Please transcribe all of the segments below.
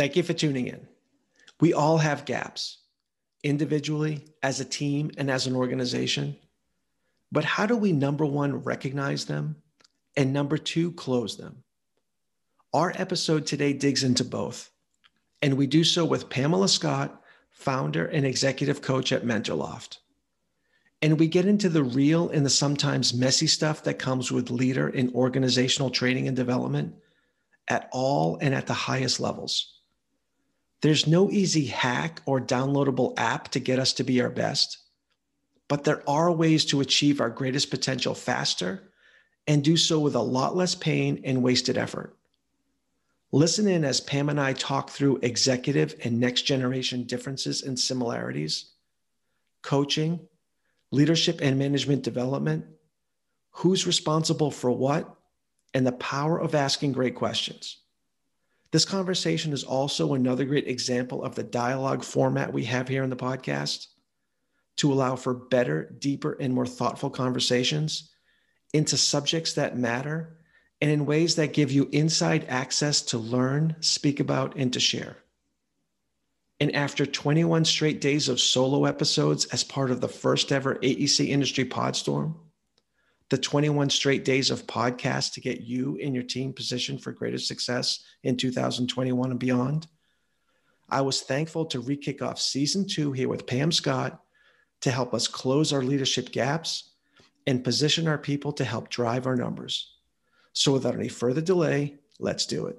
Thank you for tuning in. We all have gaps, individually, as a team, and as an organization. But how do we, number one, recognize them, and number two, close them? Our episode today digs into both, and we do so with Pamela Scott, founder and executive coach at MentorLoft. And we get into the real and the sometimes messy stuff that comes with leader in organizational training and development at all and at the highest levels. There's no easy hack or downloadable app to get us to be our best, but there are ways to achieve our greatest potential faster and do so with a lot less pain and wasted effort. Listen in as Pam and I talk through executive and next generation differences and similarities, coaching, leadership and management development, who's responsible for what, and the power of asking great questions. This conversation is also another great example of the dialogue format we have here in the podcast to allow for better, deeper, and more thoughtful conversations into subjects that matter and in ways that give you inside access to learn, speak about, and to share. And after 21 straight days of solo episodes as part of the first ever AEC Industry Podstorm, the 21 straight days of podcasts to get you and your team positioned for greater success in 2021 and beyond, I was thankful to re kick off season two here with Pam Scott to help us close our leadership gaps and position our people to help drive our numbers. So, without any further delay, let's do it.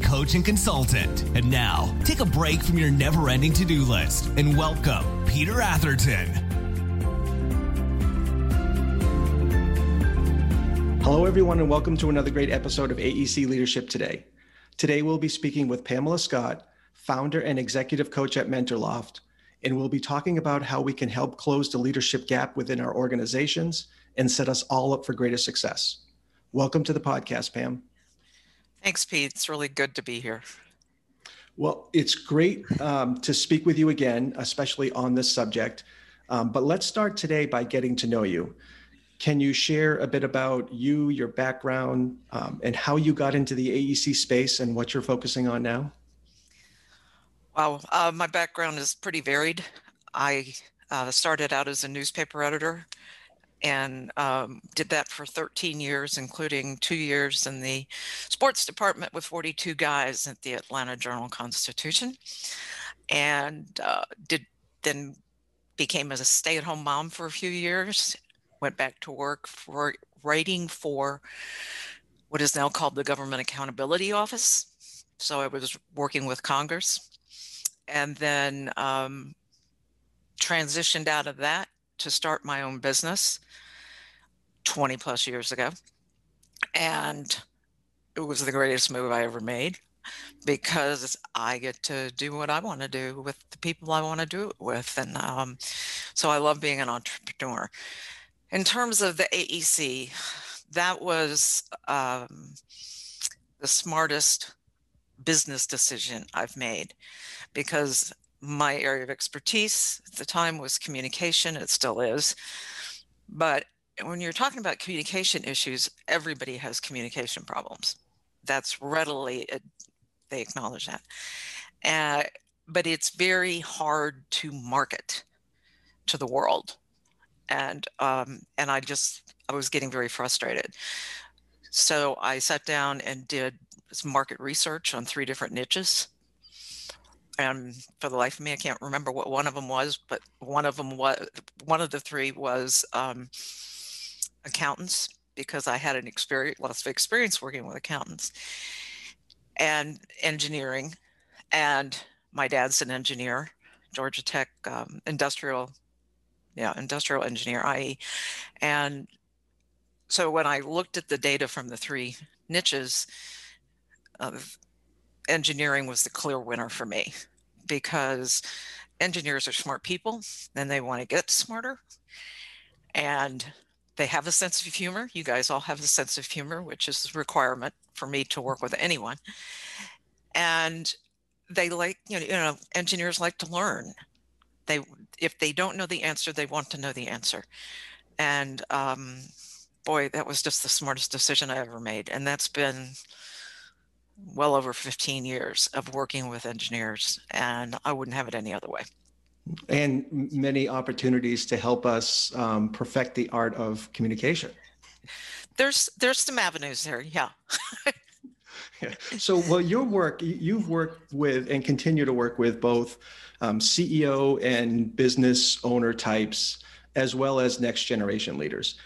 coach and consultant. And now, take a break from your never ending to do list and welcome Peter Atherton. Hello, everyone, and welcome to another great episode of AEC Leadership Today. Today, we'll be speaking with Pamela Scott, founder and executive coach at MentorLoft and we'll be talking about how we can help close the leadership gap within our organizations and set us all up for greater success. Welcome to the podcast, Pam. Thanks, Pete. It's really good to be here. Well, it's great um, to speak with you again, especially on this subject. Um, but let's start today by getting to know you. Can you share a bit about you, your background, um, and how you got into the AEC space and what you're focusing on now? Wow, uh, my background is pretty varied. I uh, started out as a newspaper editor and um, did that for 13 years, including two years in the sports department with 42 guys at the Atlanta Journal Constitution, and uh, did then became a stay-at-home mom for a few years. Went back to work for writing for what is now called the Government Accountability Office. So I was working with Congress and then um, transitioned out of that to start my own business 20 plus years ago. And it was the greatest move I ever made because I get to do what I want to do with the people I want to do it with. And um, so I love being an entrepreneur. In terms of the AEC, that was um, the smartest business decision I've made because my area of expertise at the time was communication. It still is. But when you're talking about communication issues, everybody has communication problems. That's readily, they acknowledge that. Uh, but it's very hard to market to the world. And um, and I just I was getting very frustrated. So I sat down and did market research on three different niches and for the life of me, I can't remember what one of them was, but one of them was one of the three was um, accountants because I had an experience, lots of experience working with accountants, and engineering, and my dad's an engineer, Georgia Tech um, industrial, yeah, industrial engineer, IE, and so when I looked at the data from the three niches, uh, engineering was the clear winner for me because engineers are smart people and they want to get smarter and they have a sense of humor. You guys all have a sense of humor, which is a requirement for me to work with anyone. And they like, you know, you know, engineers like to learn. They, if they don't know the answer, they want to know the answer. And um, boy, that was just the smartest decision I ever made. And that's been well over 15 years of working with engineers, and I wouldn't have it any other way. And many opportunities to help us um, perfect the art of communication. There's there's some avenues there, yeah. yeah. So, well, your work, you've worked with and continue to work with both um, CEO and business owner types, as well as next generation leaders.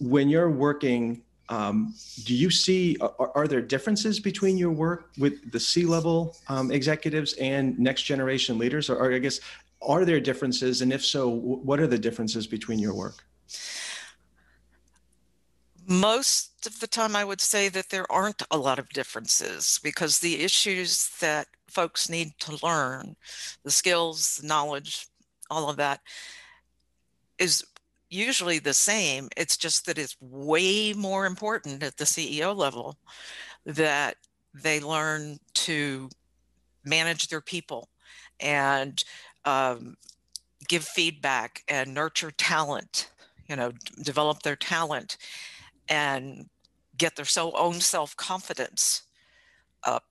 When you're working um, do you see are, are, there differences between your work with the C-level um, executives and next generation leaders, or, or, I guess are there differences, and if so, what are the differences between your work? Most of the time, I would say that there aren't a lot of differences because the issues that folks need to learn, the skills, the knowledge, all of that, is usually the same. It's just that it's way more important at the CEO level that they learn to manage their people and um, give feedback and nurture talent, you know, develop their talent and get their so own self confidence up.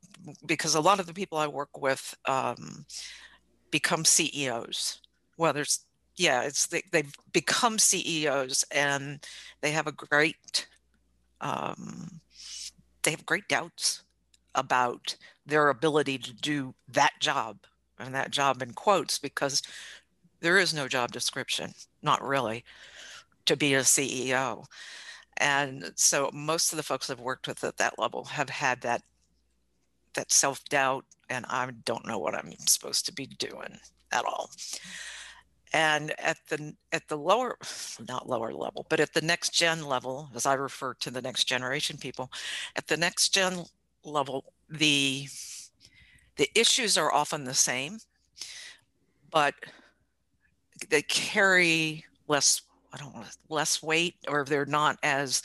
Because a lot of the people I work with um, become CEOs, whether it's yeah, it's they, they've become CEOs and they have a great, um, they have great doubts about their ability to do that job and that job in quotes because there is no job description, not really, to be a CEO. And so most of the folks I've worked with at that level have had that that self-doubt and I don't know what I'm supposed to be doing at all and at the at the lower not lower level but at the next gen level as i refer to the next generation people at the next gen level the the issues are often the same but they carry less i don't know less weight or they're not as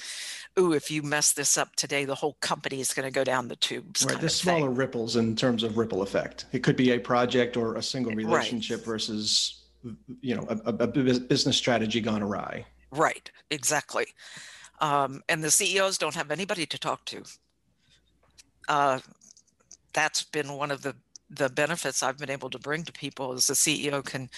ooh if you mess this up today the whole company is going to go down the tubes right the smaller ripples in terms of ripple effect it could be a project or a single eh, relationship right. versus you know a, a, business strategy gone awry. Right exactly. Um, and the ceos don't have anybody to talk to. Uh, that's been one of the the benefits I've been able to bring to people is the CEO can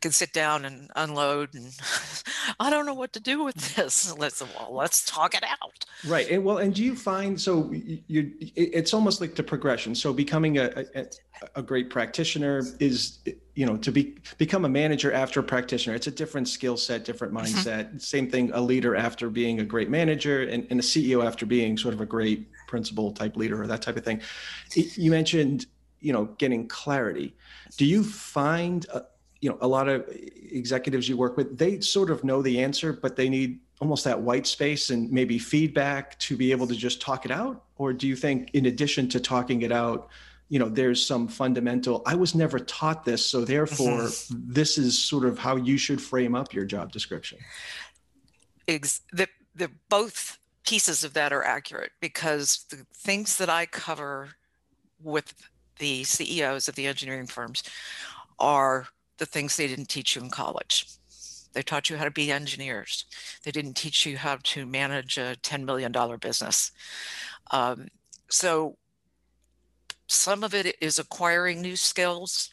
can sit down and unload and I don't know what to do with this. Let's well, let's talk it out. Right. And well, and do you find so you it's almost like the progression. So becoming a, a, a great practitioner is you know to be become a manager after a practitioner. It's a different skill set, different mm-hmm. mindset. Mm-hmm. Same thing. A leader after being a great manager, and, and a CEO after being sort of a great principal type leader or that type of thing. You mentioned you know getting clarity. Do you find uh, you know a lot of executives you work with they sort of know the answer but they need almost that white space and maybe feedback to be able to just talk it out? Or do you think in addition to talking it out you know there's some fundamental i was never taught this so therefore mm-hmm. this is sort of how you should frame up your job description Ex- the, the both pieces of that are accurate because the things that i cover with the CEOs of the engineering firms are the things they didn't teach you in college. They taught you how to be engineers. They didn't teach you how to manage a $10 million business. Um, so some of it is acquiring new skills.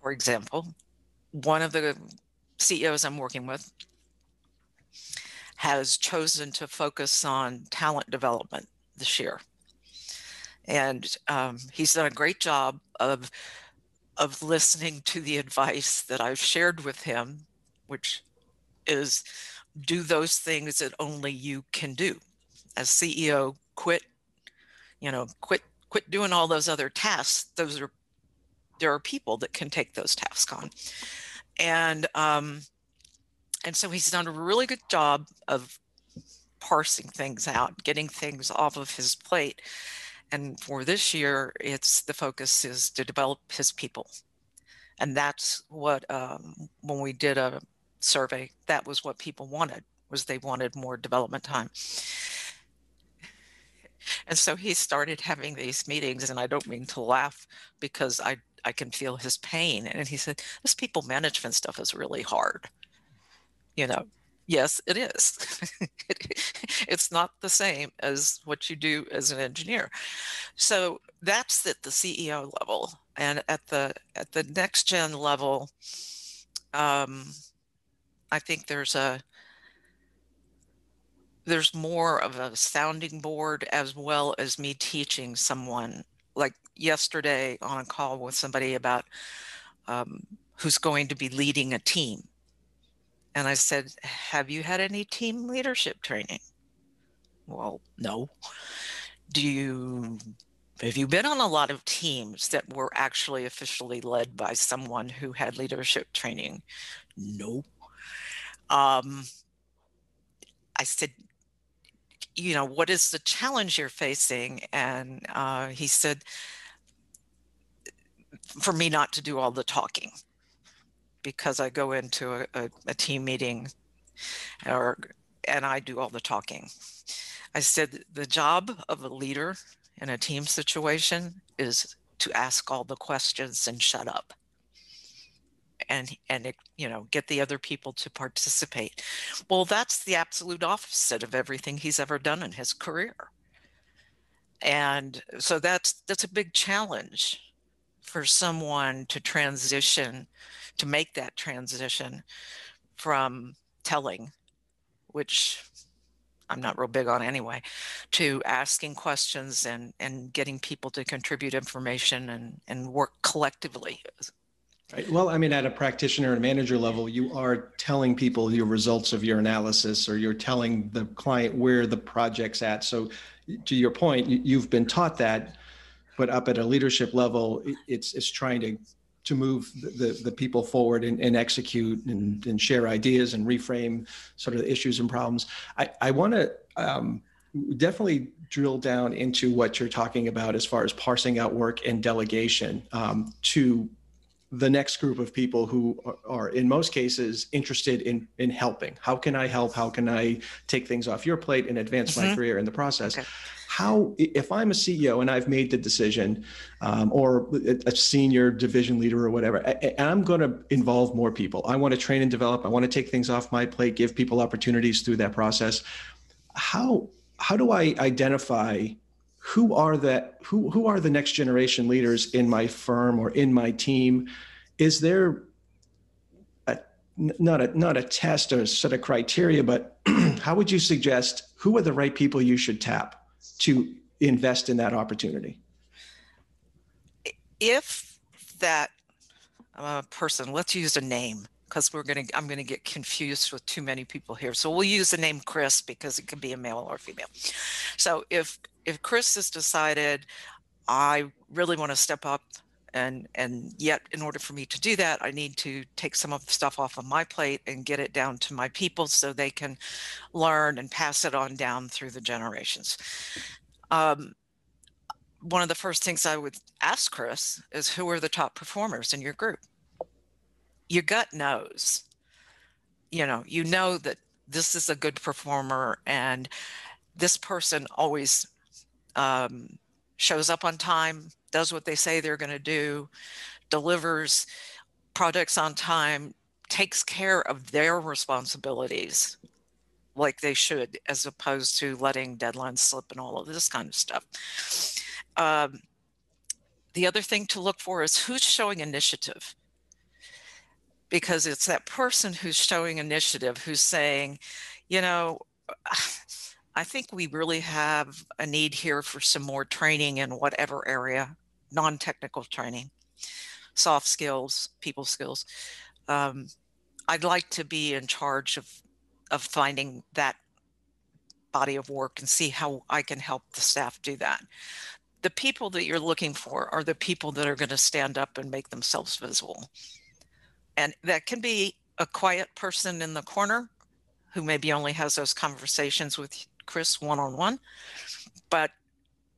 For example, one of the CEOs I'm working with has chosen to focus on talent development this year and um, he's done a great job of of listening to the advice that I've shared with him, which is do those things that only you can do. As CEO, quit, you know, quit quit doing all those other tasks. Those are there are people that can take those tasks on. And um and so he's done a really good job of parsing things out, getting things off of his plate. And for this year, it's the focus is to develop his people. And that's what, um, when we did a survey, that was what people wanted, was they wanted more development time. And so he started having these meetings, and I don't mean to laugh because I, I can feel his pain. And he said, This people management stuff is really hard. You know, yes, it is. it's not the same as what you do as an engineer. So that's at the CEO level, and at the at the next gen level, um, I think there's a there's more of a sounding board as well as me teaching someone. Like yesterday on a call with somebody about um, who's going to be leading a team and I said, Have you had any team leadership training? Well, no. Do you have you been on a lot of teams that were actually officially led by someone who had leadership training? No. Um, I said, you know, what is the challenge you're facing? And uh, he said, for me not to do all the talking because I go into a, a, a team meeting or and I do all the talking. I said the job of a leader in a team situation is to ask all the questions and shut up. And and it, you know get the other people to participate. Well that's the absolute opposite of everything he's ever done in his career. And so that's that's a big challenge for someone to transition to make that transition from telling, which I'm not real big on anyway, to asking questions and, and getting people to contribute information and, and work collectively. Right. Well, I mean, at a practitioner and manager level, you are telling people your results of your analysis, or you're telling the client where the project's at. So, to your point, you've been taught that, but up at a leadership level, it's it's trying to to move the, the, people forward and, and execute and, and, share ideas and reframe sort of the issues and problems. I, I want to um, definitely drill down into what you're talking about as far as parsing out work and delegation um, to the next group of people who are, are, in most cases interested in in helping how can i help how can i take things off your plate and advance mm-hmm. my career in the process okay how if i'm a ceo and i've made the decision um, or a senior division leader or whatever and i'm going to involve more people. I want to train and develop. I want to take things off my plate give people opportunities through that process. How how do i identify who are that who who are the next generation leaders in my firm or in my team? Is there not a not a test or a set of criteria but how would you suggest who are the right people you should tap to invest in that opportunity? If that uh, person, let's use a name because we're going to, I'm going to get confused with too many people here. So we'll use the name Chris because it can be a male or female. So if, if Chris has decided, I really want to step up and and yet in order for me to do that i need to take some of the stuff off of my plate and get it down to my people so they can learn and pass it on down through the generations. Um, one of the first things i would ask chris is who are the top performers in your group? Your gut knows. You know you know that this is a good performer and this person always um, shows up on time does what they say they're going to do, delivers projects on time, takes care of their responsibilities like they should, as opposed to letting deadlines slip and all of this kind of stuff. Um, the other thing to look for is who's showing initiative. Because it's that person who's showing initiative who's saying, you know, I think we really have a need here for some more training in whatever area, non technical training, soft skills, people skills. Um, I'd like to be in charge of, of finding that body of work and see how I can help the staff do that. The people that you're looking for are the people that are going to stand up and make themselves visible. And that can be a quiet person in the corner who maybe only has those conversations with Chris one on one, but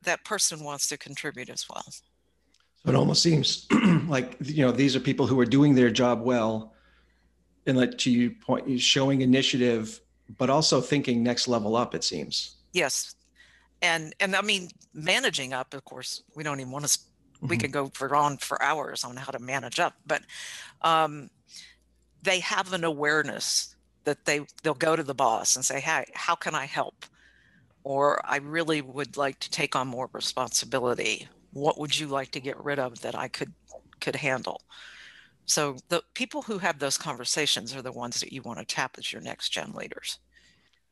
that person wants to contribute as well. So it almost seems like you know these are people who are doing their job well, and like to you point, showing initiative, but also thinking next level up. It seems. Yes, and and I mean managing up. Of course, we don't even want to. Mm-hmm. We could go for on for hours on how to manage up, but um, they have an awareness that they they'll go to the boss and say, "Hey, how can I help?" Or I really would like to take on more responsibility. What would you like to get rid of that I could could handle? So the people who have those conversations are the ones that you want to tap as your next gen leaders.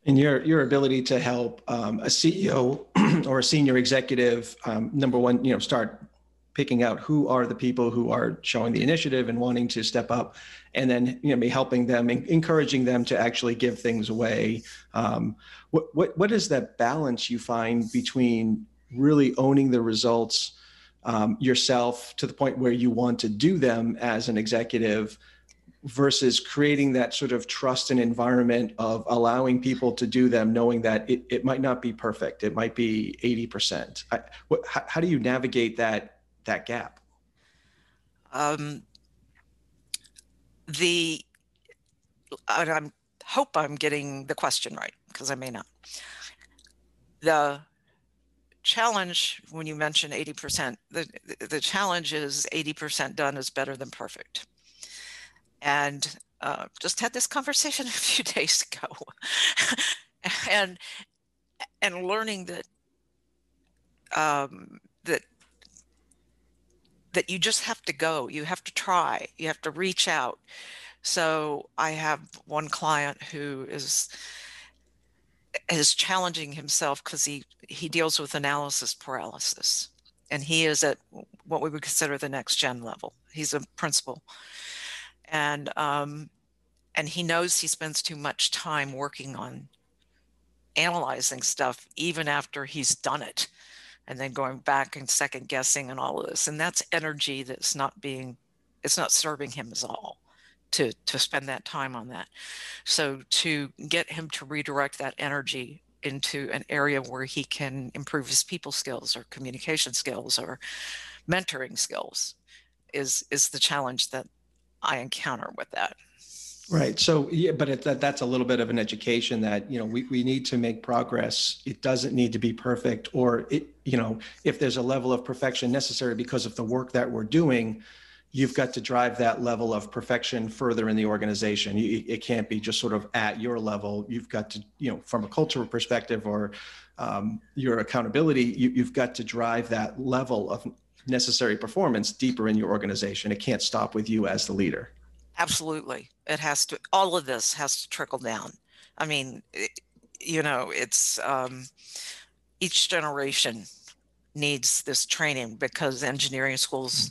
And your your ability to help um, a CEO or a senior executive, um, number one, you know, start picking out who are the people who are showing the initiative and wanting to step up and then you know be helping them encouraging them to actually give things away. Um, what, what what is that balance you find between really owning the results um, yourself to the point where you want to do them as an executive versus creating that sort of trust and environment of allowing people to do them knowing that it, it might not be perfect it might be 80% I, what, how, how do you navigate that that gap? Um, the and I'm hope I'm getting the question right because I may not. The challenge when you mention 80%, the the challenge is 80% done is better than perfect. And uh, just had this conversation a few days ago, and and learning that um, that that you just have to go you have to try you have to reach out. So i have one client who is is challenging himself because he he deals with analysis paralysis and he is at what we would consider the next gen level. He's a principal. And um and he knows he spends too much time working on analyzing stuff even after he's done it and then going back and second guessing and all of this and that's energy that's not being it's not serving him at all to to spend that time on that. So to get him to redirect that energy into an area where he can improve his people skills or communication skills or mentoring skills is is the challenge that i encounter with that Right. So, yeah, but it, that, that's a little bit of an education that, you know, we, we need to make progress. It doesn't need to be perfect or it, you know, if there's a level of perfection necessary because of the work that we're doing, you've got to drive that level of perfection further in the organization. You, it can't be just sort of at your level. You've got to, you know, from a cultural perspective or um, your accountability, you, you've got to drive that level of necessary performance deeper in your organization. It can't stop with you as the leader. Absolutely. It has to, all of this has to trickle down. I mean, it, you know, it's um, each generation needs this training because engineering schools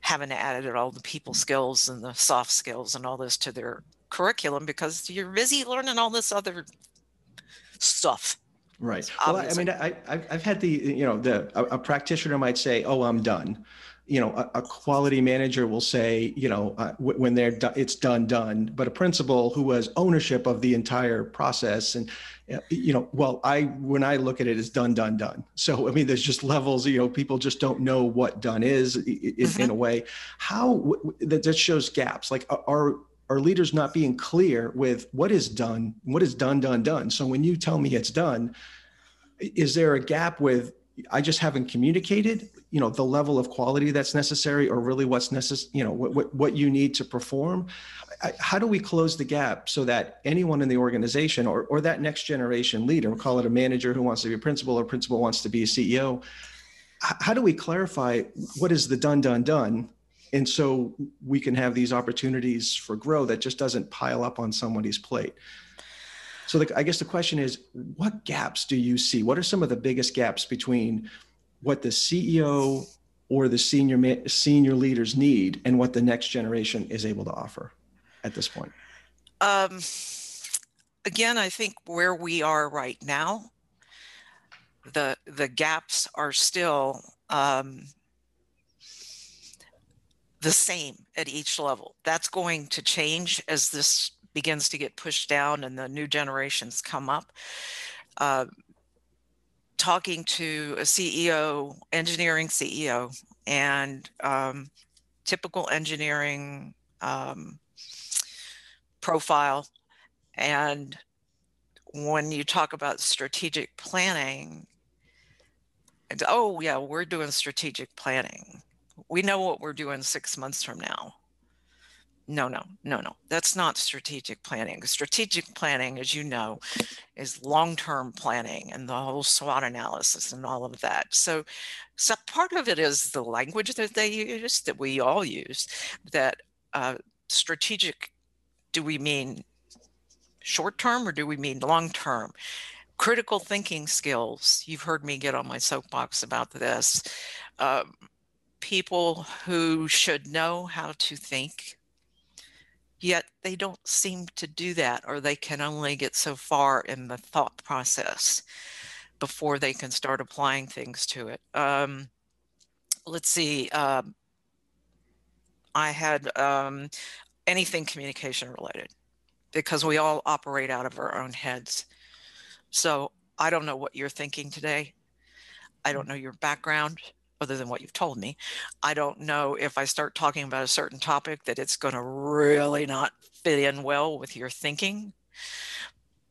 haven't added all the people skills and the soft skills and all this to their curriculum because you're busy learning all this other stuff. Right. Well, I mean, I, I've had the, you know, the a, a practitioner might say, "Oh, I'm done." You know a, a, quality manager will say you know uh, w- when they're do- it's done done. But a principal who has ownership of the entire process and uh, you know well i when i look at it it's done done done. So i mean there's just levels you know people just don't know what done is in, mm-hmm. in a way. How w- that just shows gaps. Like are are leaders not being clear with what is done what is done done done? So when you tell me it's done is there a gap with I just haven't communicated, you know, the level of quality that's necessary or really what's necessary, you know, what, what, what you need to perform. I, how do we close the gap so that anyone in the organization or, or that next generation leader, call it a manager who wants to be a principal or principal wants to be a CEO, how do we clarify what is the done, done, done? And so we can have these opportunities for growth that just doesn't pile up on somebody's plate. So the, I guess the question is, what gaps do you see? What are some of the biggest gaps between what the CEO or the senior senior leaders need and what the next generation is able to offer at this point? Um, again, I think where we are right now, the the gaps are still um, the same at each level. That's going to change as this begins to get pushed down and the new generations come up. Uh, talking to a CEO, engineering CEO, and um, typical engineering um, profile. And when you talk about strategic planning, and, oh, yeah, we're doing strategic planning. We know what we're doing six months from now. No, no, no, no. That's not strategic planning. Strategic planning, as you know, is long-term planning and the whole SWOT analysis and all of that. So, so part of it is the language that they use, that we all use. That uh, strategic, do we mean short-term or do we mean long-term? Critical thinking skills. You've heard me get on my soapbox about this. Uh, people who should know how to think yet they don't seem to do that or they can only get so far in the thought process before they can start applying things to it. Um, let's see um, i had um, anything communication related because we all operate out of our own heads. So i don't know what you're thinking today. I don't know your background other than what you've told me. I don't know if I start talking about a certain topic that it's going to really not fit in well with your thinking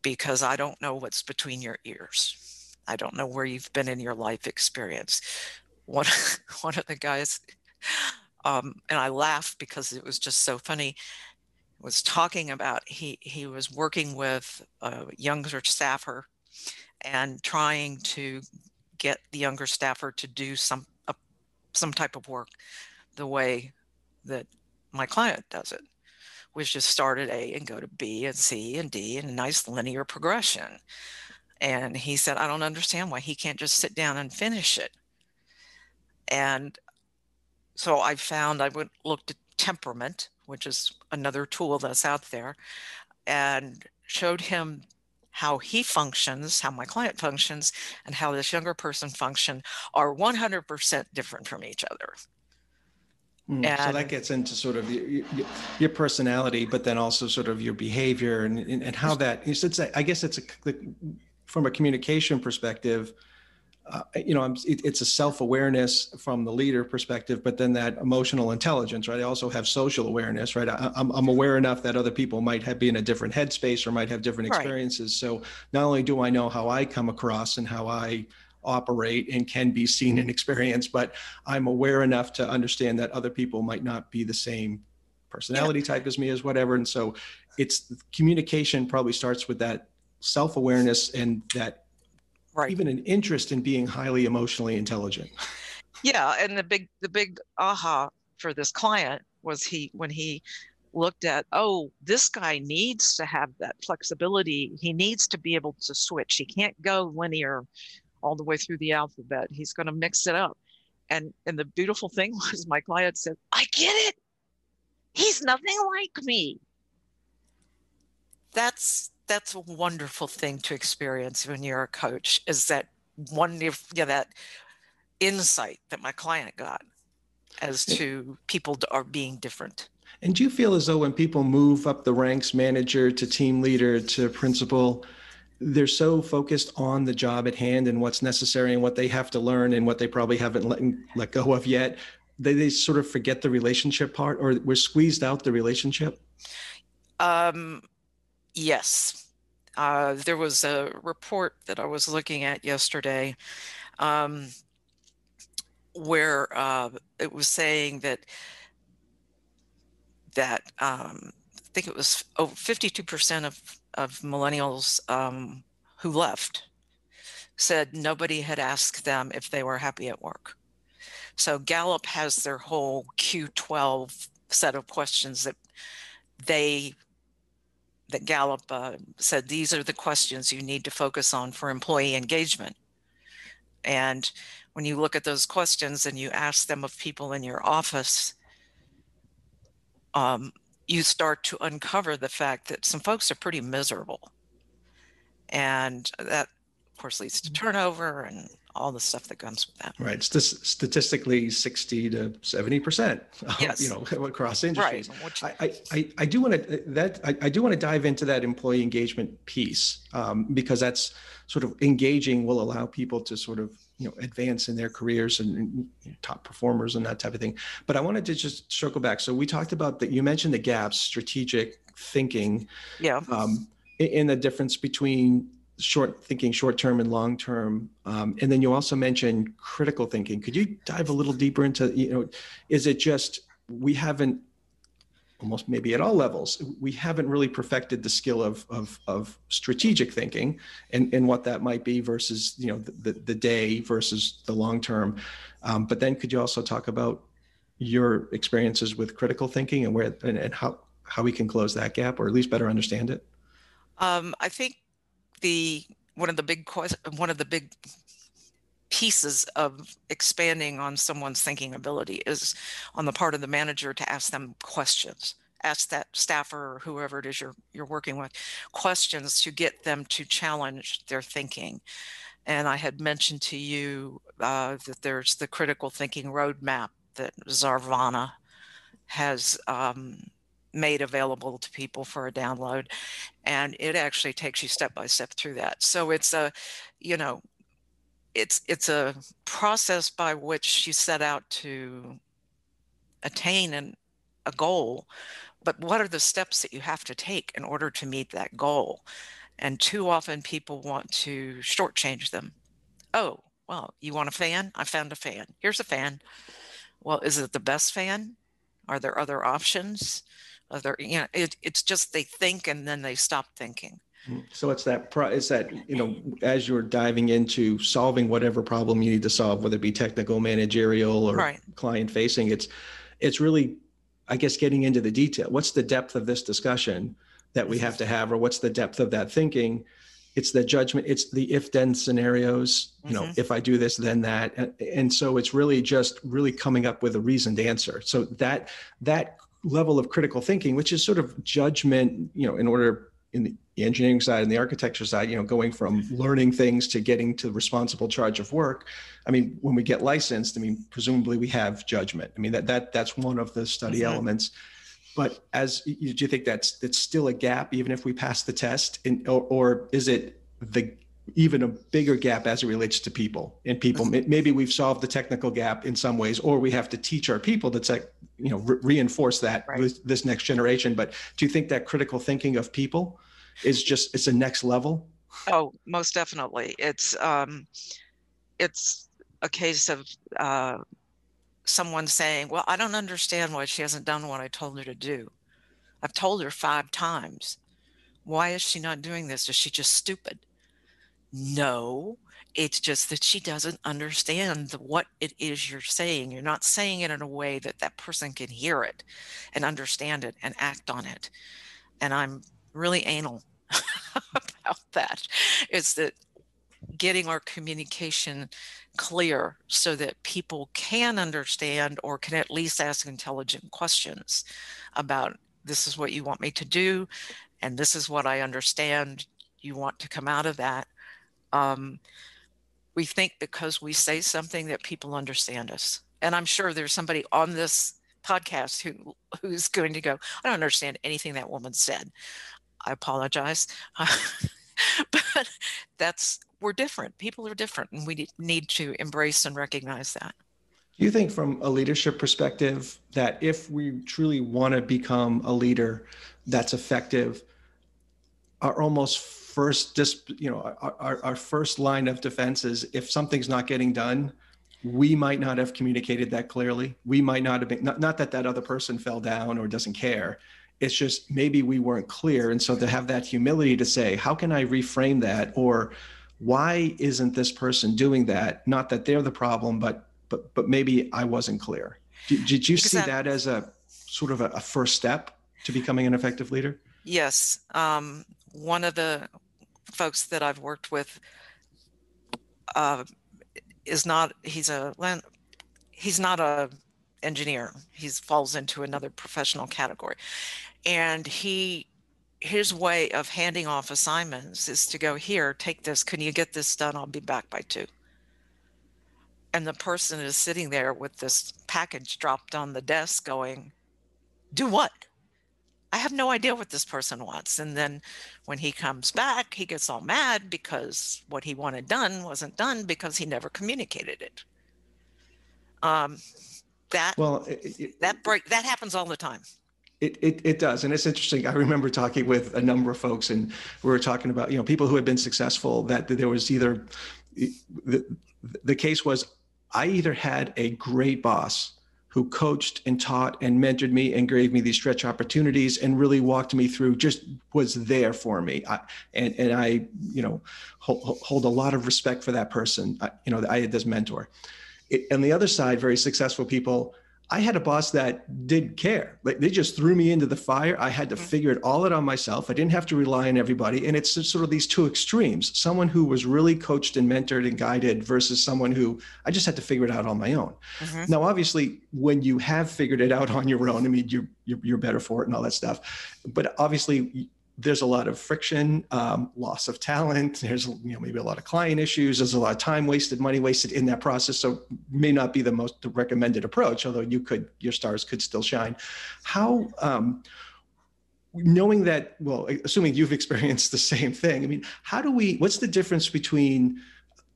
because I don't know what's between your ears. I don't know where you've been in your life experience. One, one of the guys, um, and I laughed because it was just so funny, was talking about he, he was working with a younger staffer and trying to get the younger staffer to do some some type of work the way that my client does it, which just start at A and go to B and C and D in a nice linear progression. And he said, I don't understand why he can't just sit down and finish it. And so I found I went looked at temperament, which is another tool that's out there, and showed him how he functions, how my client functions, and how this younger person function are 100% different from each other. Mm, and, so that gets into sort of your, your, personality, but then also sort of your behavior and, and, how that, it's, I guess it's a, from a communication perspective, uh, you know, it, it's a self-awareness from the leader perspective, but then that emotional intelligence, right? I also have social awareness, right? I, am I'm aware enough that other people might have be in a different headspace or might have different experiences. Right. So not only do I know how I come across and how I operate and can be seen and experienced, but I'm aware enough to understand that other people might not be the same personality yeah. type as me as whatever. And so it's communication probably starts with that self-awareness and that right. even an interest in being highly emotionally intelligent. Yeah, and the big the big aha for this client was he when he looked at oh this guy needs to have that flexibility. He needs to be able to switch. He can't go linear all the way through the alphabet. He's going to mix it up. And and the beautiful thing was my client said i get it. He's nothing like me. That's that's a wonderful thing to experience when you're a coach is that one you know, that insight that my client got as to people are being different. And do you feel as though when people move up the ranks manager to team leader to principal they're so focused on the job at hand and what's necessary and what they have to learn and what they probably haven't let, let go of yet they, they sort of forget the relationship part or we're squeezed out the relationship? Um Yes. Uh, there was a report that I was looking at yesterday um, where uh, it was saying that that um, I think it was over 52% of, of millennials um, who left said nobody had asked them if they were happy at work. So Gallup has their whole Q12 set of questions that they that Gallup uh, said these are the questions you need to focus on for employee engagement. And when you look at those questions and you ask them of people in your office, um, you start to uncover the fact that some folks are pretty miserable. And that, of course, leads to turnover and all the stuff that comes with that. Right. St- statistically, 60 to 70%, yes. you know, across industries. Right. I, I, I do want to that I, I do want to dive into that employee engagement piece um, because that's sort of engaging will allow people to sort of you know advance in their careers and, and you know, top performers and that type of thing. But I wanted to just circle back. So we talked about that. You mentioned the gaps, strategic thinking. Yeah. Um, in the difference between short thinking short term and long term um, and then you also mentioned critical thinking. Could you dive a little deeper into you know is it just we haven't almost maybe at all levels we haven't really perfected the skill of of, of strategic thinking and, and what that might be versus you know the, the, day versus the long term um, but then could you also talk about your experiences with critical thinking and where and, and how how we can close that gap or at least better understand it? Um, i think the one of the big one of the big pieces of expanding on someone's thinking ability is on the part of the manager to ask them questions. Ask that staffer or whoever it is you're you're working with questions to get them to challenge their thinking. And i had mentioned to you uh, that there's the critical thinking roadmap that zarvana has um, made available to people for a download and it actually takes you step by step through that. So it's a you know it's it's a process by which you set out to attain an, a goal but what are the steps that you have to take in order to meet that goal? And too often people want to shortchange them. Oh well you want a fan? I found a fan. Here's a fan. Well is it the best fan? Are there other options other you know it, it's just they think and then they stop thinking mm, so it's that it's that you know as you're diving into solving whatever problem you need to solve whether it be technical managerial or right. client facing it's it's really i guess getting into the detail what's the depth of this discussion that we have to have or what's the depth of that thinking it's the judgment it's the if then scenarios you know mm-hmm. if i do this then that and, and so it's really just really coming up with a reasoned answer so that that level of critical thinking, which is sort of judgment, you know, in order in the engineering side and the architecture side, you know, going from learning things to getting to responsible charge of work. I mean, when we get licensed, I mean, presumably we have judgment. I mean, that that that's one of the study elements. But as do you think that's that's still a gap, even if we pass the test, in, or, or is it the even a bigger gap as it relates to people and people. Maybe we've solved the technical gap in some ways or we have to teach our people to tech, you know re- reinforce that right. with this next generation. But do you think that critical thinking of people is just it's a next level? Oh most definitely. It's um it's a case of uh someone saying well i don't understand why she hasn't done what i told her to do. I've told her five times. Why is she not doing this? Is she just stupid no, it's just that she doesn't understand what it is you're saying. You're not saying it in a way that that person can hear it and understand it and act on it. And I'm really anal about that. Is that getting our communication clear so that people can understand or can at least ask intelligent questions about this is what you want me to do and this is what I understand you want to come out of that um, we think because we say something that people understand us. And I'm sure there's somebody on this podcast who who's going to go, I don't understand anything that woman said. I apologize. but that's we're different. People are different and we need to embrace and recognize that. Do you think from a leadership perspective that if we truly want to become a leader that's effective, are almost first just you know our, our first line of defense is if something's not getting done we might not have communicated that clearly. We might not have been not, not that that other person fell down or doesn't care. It's just maybe we weren't clear. And so to have that humility to say how can i reframe that? Or why isn't this person doing that? Not that they're the problem but but but maybe i wasn't clear. Did, did you see that as a sort of a, a first step to becoming an effective leader? Yes. Um, one of the folks that I've worked with uh, is not, he's a he's not a engineer. He falls into another professional category. And he, his way of handing off assignments is to go here, take this. Can you get this done? I'll be back by two. and the person is sitting there with this package dropped on the desk going, Do what? I have no idea what this person wants. And then when he comes back, he gets all mad because what he wanted done wasn't done because he never communicated it. Um, that well, it, that break that happens all the time. It, it, it does. And it's interesting. I remember talking with a number of folks and we were talking about, you know, people who had been successful that there was either the, the case was I either had a great boss who coached and taught and mentored me and gave me these stretch opportunities and really walked me through just was there for me. I, and and i you know hold, hold, a lot of respect for that person I, you know i had this mentor. It, the other side very successful people I had a boss that didn't care. Like they just threw me into the fire. I had to mm-hmm. figure it all out on myself. I didn't have to rely on everybody. And it's sort of these two extremes someone who was really coached and mentored and guided versus someone who I just had to figure it out on my own. Mm-hmm. Now, obviously, when you have figured it out on your own, I mean, you're, you're, you're better for it and all that stuff. But obviously, there's a lot of friction, um, loss of talent. There's you know maybe a lot of client issues. There's a lot of time wasted, money wasted in that process. So may not be the most recommended approach. Although you could, your stars could still shine. How um, knowing that? Well, assuming you've experienced the same thing. I mean, how do we? What's the difference between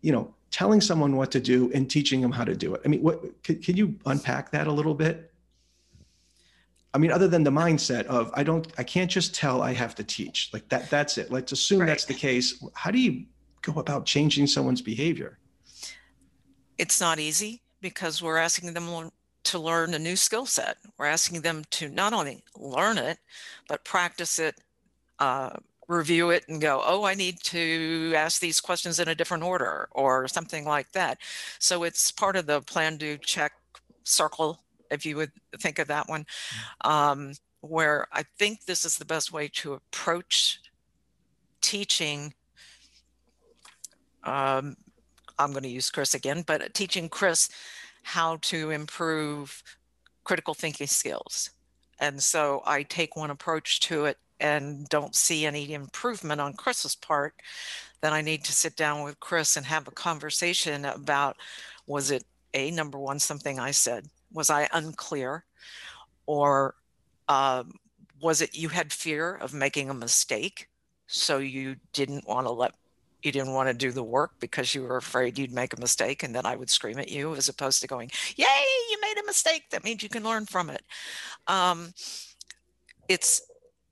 you know telling someone what to do and teaching them how to do it? I mean, what can, can you unpack that a little bit? I mean, other than the mindset of I don't, I can't just tell I have to teach. Like that, that's it. Let's assume right. that's the case. How do you go about changing someone's behavior? It's not easy because we're asking them to learn a new skill set. We're asking them to not only learn it, but practice it, uh, review it, and go, oh, I need to ask these questions in a different order or something like that. So it's part of the plan, do, check, circle if you would think of that one, mm. um, where I think this is the best way to approach teaching. Um, I'm going to use Chris again, but teaching Chris how to improve critical thinking skills. And so I take one approach to it and don't see any improvement on Chris's part, then I need to sit down with Chris and have a conversation about was it a number one something I said? Was I unclear? Or um, was it you had fear of making a mistake? So you didn't want to let, you didn't want to do the work because you were afraid you'd make a mistake and then I would scream at you as opposed to going, Yay, you made a mistake. That means you can learn from it. Um, it's,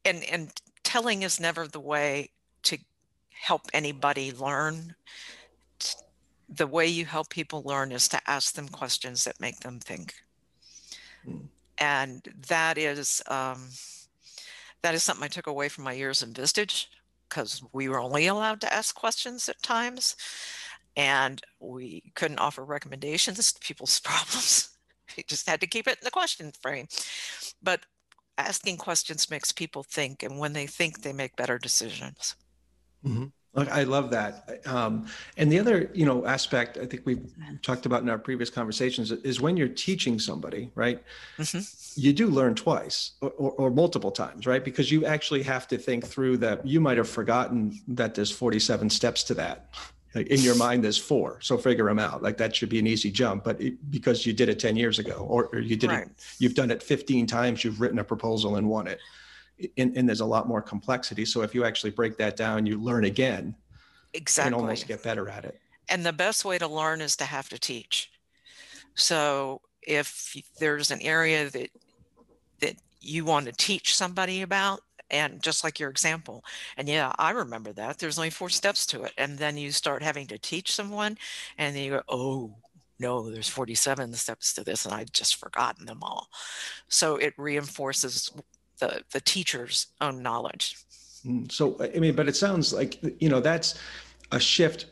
and, and telling is never the way to help anybody learn the way you help people learn is to ask them questions that make them think. Mm. And that is um, that is something I took away from my years in Vistage because we were only allowed to ask questions at times, and we couldn't offer recommendations to people's problems. we just had to keep it in the question frame. But asking questions makes people think, and when they think, they make better decisions. Mm-hmm. Look, I love that. Um, and the other, you know, aspect I think we've talked about in our previous conversations is when you're teaching somebody, right? Mm-hmm. You do learn twice or, or, or, multiple times, right? Because you actually have to think through that. You might have forgotten that there's 47 steps to that. in your mind, there's four, so figure them out. Like that should be an easy jump, but it, because you did it 10 years ago, or, or you did right. it, you've done it 15 times. You've written a proposal and won it and, and, there's a lot more complexity. So if you actually break that down, you learn again. Exactly. And almost get better at it. And the best way to learn is to have to teach. So if there's an area that that you want to teach somebody about, and just like your example, and yeah, I remember that. There's only four steps to it. And then you start having to teach someone, and then you go, oh, no, there's 47 steps to this, and I've just forgotten them all. So it reinforces the the teacher's own knowledge. Mm, so I mean, but it sounds like you know that's a shift.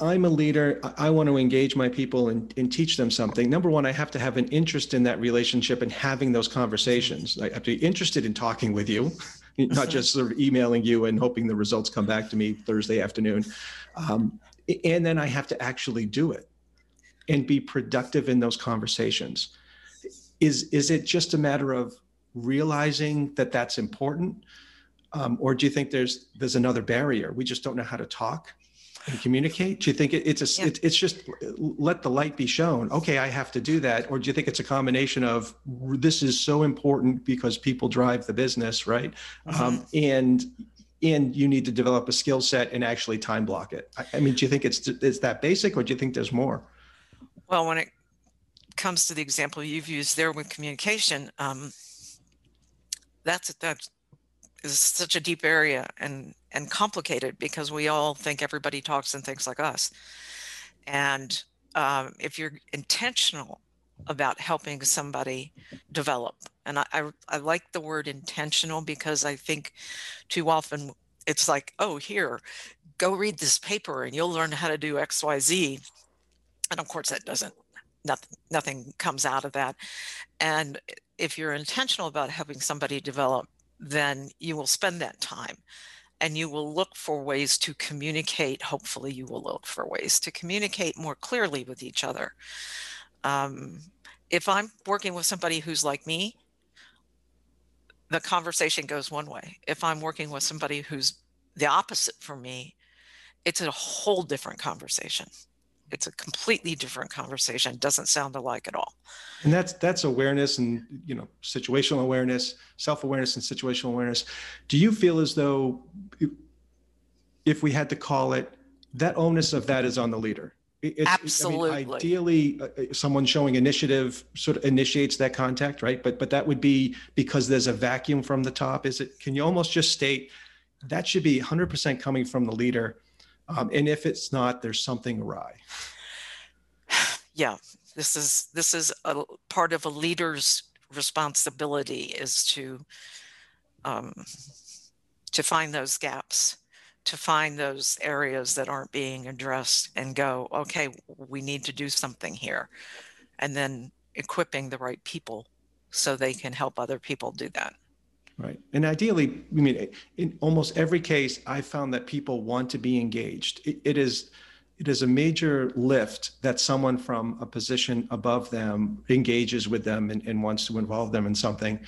I'm a leader. I want to engage my people and, and teach them something. Number one, I have to have an interest in that relationship and having those conversations. I have to be interested in talking with you, not just sort of emailing you and hoping the results come back to me Thursday afternoon. Um, and then I have to actually do it and be productive in those conversations. Is is it just a matter of realizing that that's important? Um, or do you think there's there's another barrier? We just don't know how to talk. and communicate? Do you think it, it's a yeah. it, it's just let the light be shown? Okay, I have to do that, or do you think it's a combination of this is so important because people drive the business, right? Mm-hmm. Um, and and you need to develop a skill set and actually time block it. I, I mean, do you think it's it's that basic, or do you think there's more? Well, when it comes to the example you've used there with communication, um, that's that's is such a deep area and and complicated because we all think everybody talks and thinks like us. And um, if you're intentional about helping somebody develop, and I, I, I like the word intentional because I think too often it's like, oh, here, go read this paper and you'll learn how to do X, Y, Z. And of course, that doesn't nothing nothing comes out of that. And if you're intentional about helping somebody develop, then you will spend that time and you will look for ways to communicate. Hopefully, you will look for ways to communicate more clearly with each other. Um, if I'm working with somebody who's like me, the conversation goes one way. If I'm working with somebody who's the opposite for me, it's a whole different conversation it's a completely different conversation. It doesn't sound alike at all. And that's that's awareness and you know situational awareness, self-awareness and situational awareness. Do you feel as though if we had to call it, that onus of that is on the leader? It's, Absolutely. I mean, ideally, uh, uh, someone showing initiative sort of initiates that contact, right? But but that would be because there's a vacuum from the top. Is it? Can you almost just state that should be 100% coming from the leader? Um, and if it's not, there's something awry. Yeah, this is this is a part of a leader's responsibility is to um, to find those gaps, to find those areas that aren't being addressed, and go, okay, we need to do something here, and then equipping the right people so they can help other people do that. Right. And ideally, I mean, in almost every case, I found that people want to be engaged. it, it is it is a major lift that someone from a position above them engages with them and, and wants to involve them in something.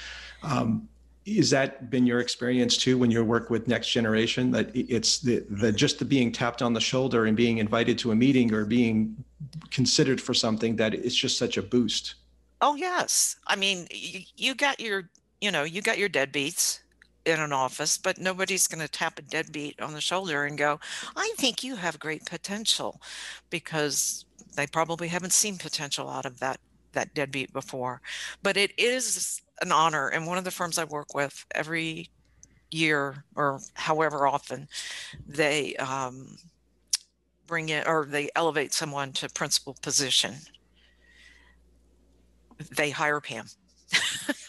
Um, is that been your experience too when you work with next generation that it's the, the just the being tapped on the shoulder and being invited to a meeting or being considered for something that it's just such a boost oh yes i mean you, you got your you know, you got your deadbeats in an office, but nobody's going to tap a deadbeat on the shoulder and go, I think you have great potential because they probably haven't seen potential out of that that deadbeat before. But it is an honor. And one of the firms I work with every year or however often they um, bring in or they elevate someone to principal position. They hire Pam.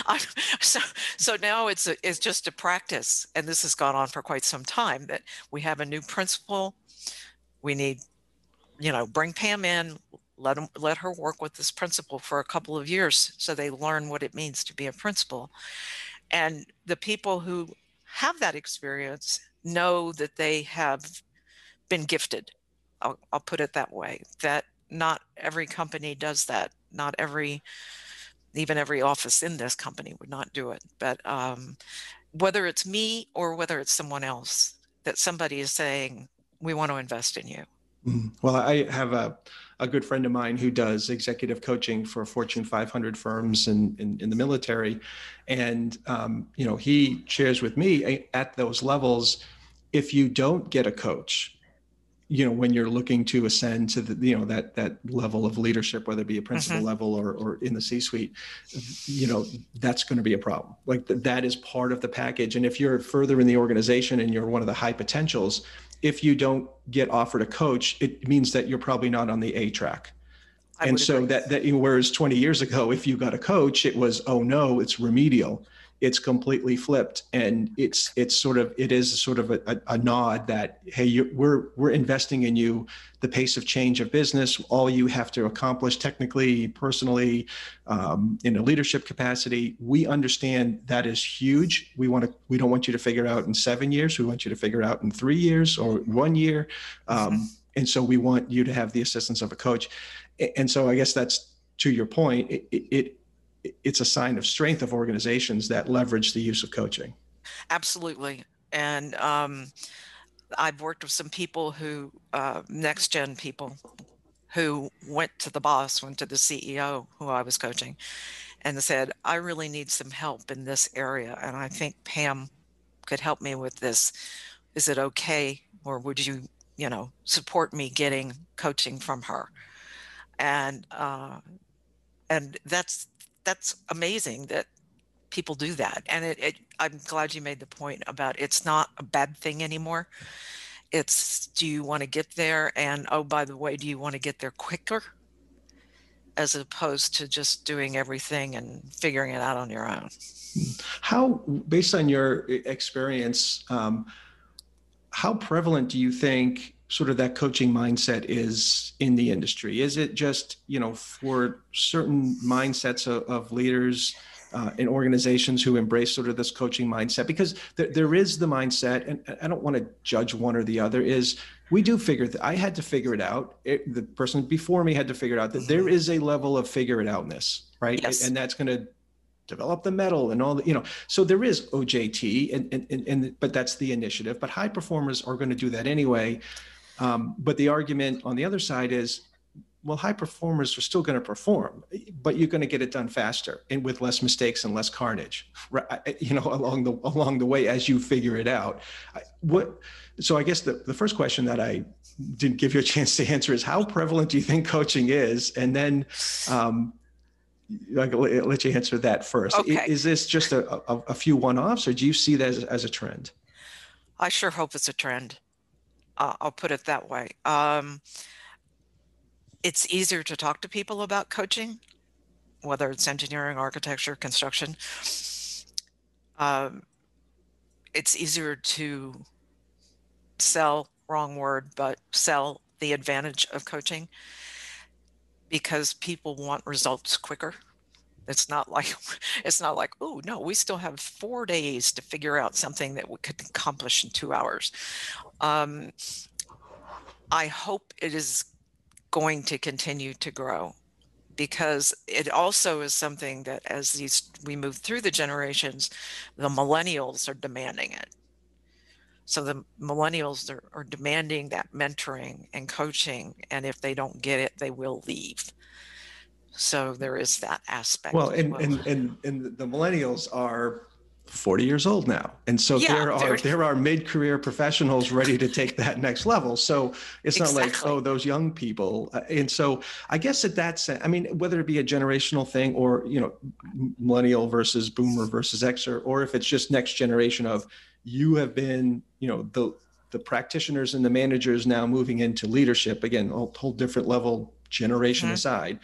so so now it's a, it's just a practice, and this has gone on for quite some time. That we have a new principal. We need, you know, bring Pam in. Let them let her work with this principal for a couple of years, so they learn what it means to be a principal. And the people who have that experience know that they have been gifted. I'll, I'll put it that way. That not every company does that. Not every even every office in this company would not do it. But um, whether it's me or whether it's someone else, that somebody is saying, we want to invest in you. Mm-hmm. Well, I have a, a good friend of mine who does executive coaching for Fortune 500 firms in, in, in the military. And, um, you know, he shares with me eh, at those levels, if you don't get a coach, you know when you're looking to ascend to the you know that that level of leadership whether it be a principal mm-hmm. level or or in the c suite you know that's going to be a problem. Like th- that is part of the package. And if you're further in the organization and you're one of the high potentials if you don't get offered a coach it means that you're probably not on the a track. I and so that that whereas 20 years ago if you got a coach it was oh no it's remedial it's completely flipped. And it's it's sort of it is sort of a, a, nod that hey you, we're we're investing in you. The pace of change of business all you have to accomplish technically personally um, in a leadership capacity we understand that is huge. We want to we don't want you to figure out in seven years. We want you to figure out in three years or one year. Um, and so we want you to have the assistance of a coach. And so i guess that's to your point. It, it it's a sign of strength of organizations that leverage the use of coaching. Absolutely. And um, I've worked with some people who, uh, next gen people, who went to the boss, went to the CEO who I was coaching, and said, I really need some help in this area. And I think Pam could help me with this. Is it okay? Or would you, you know, support me getting coaching from her? And, uh, and that's, that's amazing that people do that. And it, it, I'm glad you made the point about it's not a bad thing anymore. It's do you want to get there? And oh, by the way, do you want to get there quicker? As opposed to just doing everything and figuring it out on your own. How, based on your experience, um, how prevalent do you think sort of that coaching mindset is in the industry? Is it just, you know, for certain mindsets of, of leaders? uh, in organizations who embrace sort of this coaching mindset because there, there is the mindset and i don't want to judge one or the other is we do figure that i had to figure it out it, the person before me had to figure it out that there mm-hmm. is a level of figure it outness right yes. and that's going to develop the metal and all the you know so there is ojt and, and, and but that's the initiative but high performers are going to do that anyway um, but the argument on the other side is well, high performers are still going to perform, but you're going to get it done faster and with less mistakes and less carnage, you know, along the along the way as you figure it out. What? So I guess the, the first question that I didn't give you a chance to answer is how prevalent do you think coaching is, and then. Um, I can let you answer that first. Okay. Is this just a, a, a few one-offs, or do you see that as, as, a trend? I sure hope it's a trend. Uh, I'll put it that way. Um, it's easier to talk to people about coaching, whether it's engineering, architecture, construction. Um, it's easier to sell, wrong word, but sell the advantage of coaching because people want results quicker. It's not like it's not like oh no, we still have four days to figure out something that we could accomplish in two hours. Um, I hope it is going to continue to grow because it also is something that as these we move through the generations the millennials are demanding it so the millennials are, are demanding that mentoring and coaching and if they don't get it they will leave so there is that aspect well and, well. and and and the millennials are 40 years old now and so yeah, there are there are mid-career professionals ready to take that next level so it's exactly. not like oh those young people uh, and so i guess at that sense i mean whether it be a generational thing or you know millennial versus boomer versus xer or if it's just next generation of you have been you know the the practitioners and the managers now moving into leadership again a whole different level generation mm-hmm. aside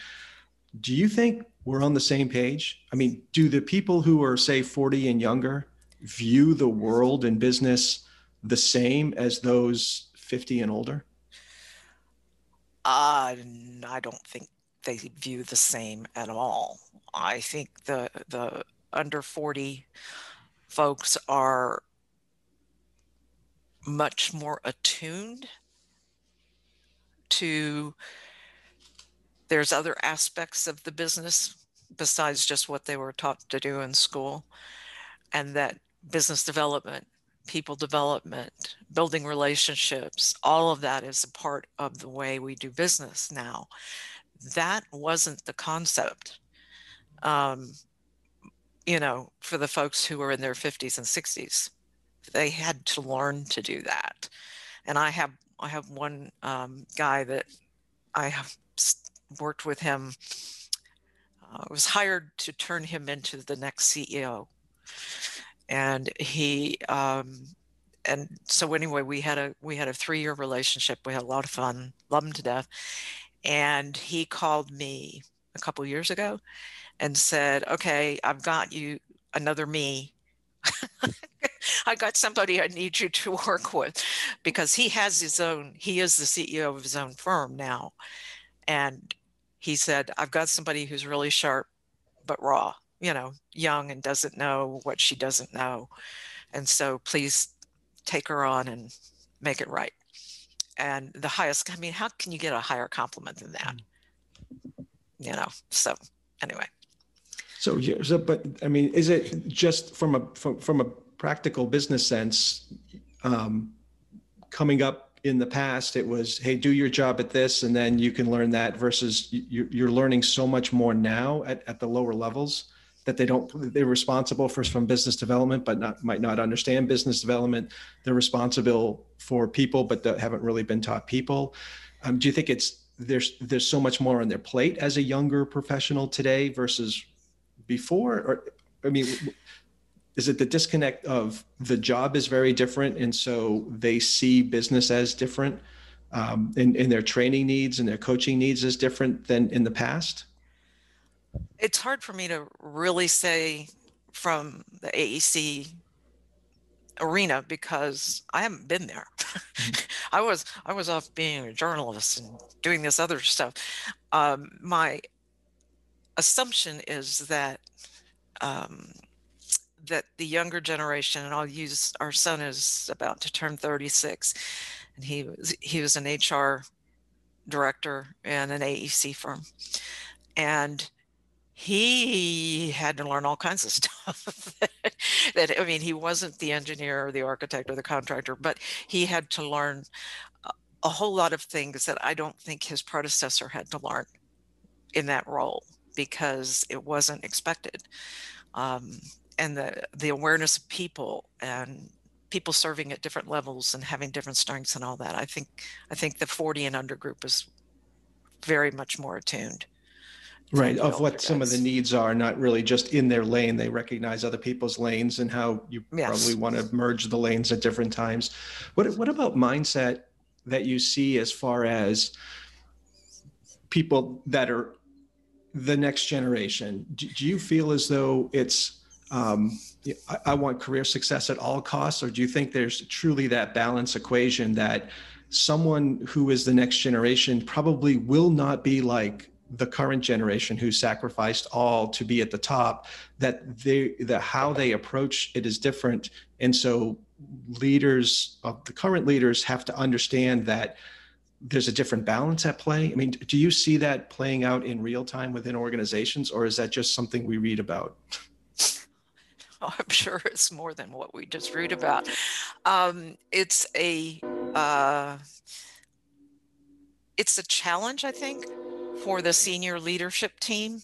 do you think we're on the same page? I mean, do the people who are, say, 40 and younger view the world and business the same as those 50 and older? Uh, I don't think they view the same at all. I think the the under 40 folks are much more attuned to there's other aspects of the business besides just what they were taught to do in school. And that business development people development building relationships all of that is a part of the way we do business now. That wasn't the concept um, you know for the folks who were in their 50s and 60s they had to learn to do that. And i have i have one um, guy that i have worked with him. Uh, was hired to turn him into the next CEO, and he um, and so anyway, we had a we had a three year relationship. We had a lot of fun, love him to death. And he called me a couple years ago and said, "Okay, I've got you another me." I got somebody I need you to work with because he has his own, he is the CEO of his own firm now. And he said, I've got somebody who's really sharp, but raw, you know, young and doesn't know what she doesn't know. And so please take her on and make it right. And the highest, I mean, how can you get a higher compliment than that? You know, so anyway. So, yeah, so, but I mean, is it just from a, from, from a practical business sense, um, coming up in the past, it was, hey, do your job at this, and then you can learn that. Versus you're learning so much more now at, at the lower levels that they don't they're responsible for from business development but not might not understand business development they're responsible for people but that haven't really been taught people um, do you think it's there's there's so much more on their plate as a younger professional today versus before or i mean is it the disconnect of the job is very different and so they see business as different um, and, and their training needs and their coaching needs is different than in the past it's hard for me to really say from the AEC arena because I haven't been there. I was I was off being a journalist and doing this other stuff. Um, my assumption is that um, that the younger generation, and I'll use our son is about to turn 36, and he was he was an HR director in an AEC firm, and he had to learn all kinds of stuff that, i mean he wasn't the engineer or the architect or the contractor but he had to learn a whole lot of things that i don't think his predecessor had to learn in that role because it wasn't expected. Um, and the the awareness of people and people serving at different levels and having different strengths and all that i think i think the 40 and under group is very much more attuned right of what some of the needs are not really just in their lane they recognize other people's lanes and how you yes. probably want to merge the lanes at different times. What what about mindset that you see as far as people that are the next generation? Do, do you feel as though it's um, I, I want career success at all costs or do you think there's truly that balance equation that someone who is the next generation probably will not be like the current generation who sacrificed all to be at the top that they that how they approach it is different and so leaders of the current leaders have to understand that there's a different balance at play? I mean do you see that playing out in real time within organizations or is that just something we read about i'm sure it's more than what we just read about um, it's a uh, it's a challenge i think for the senior leadership team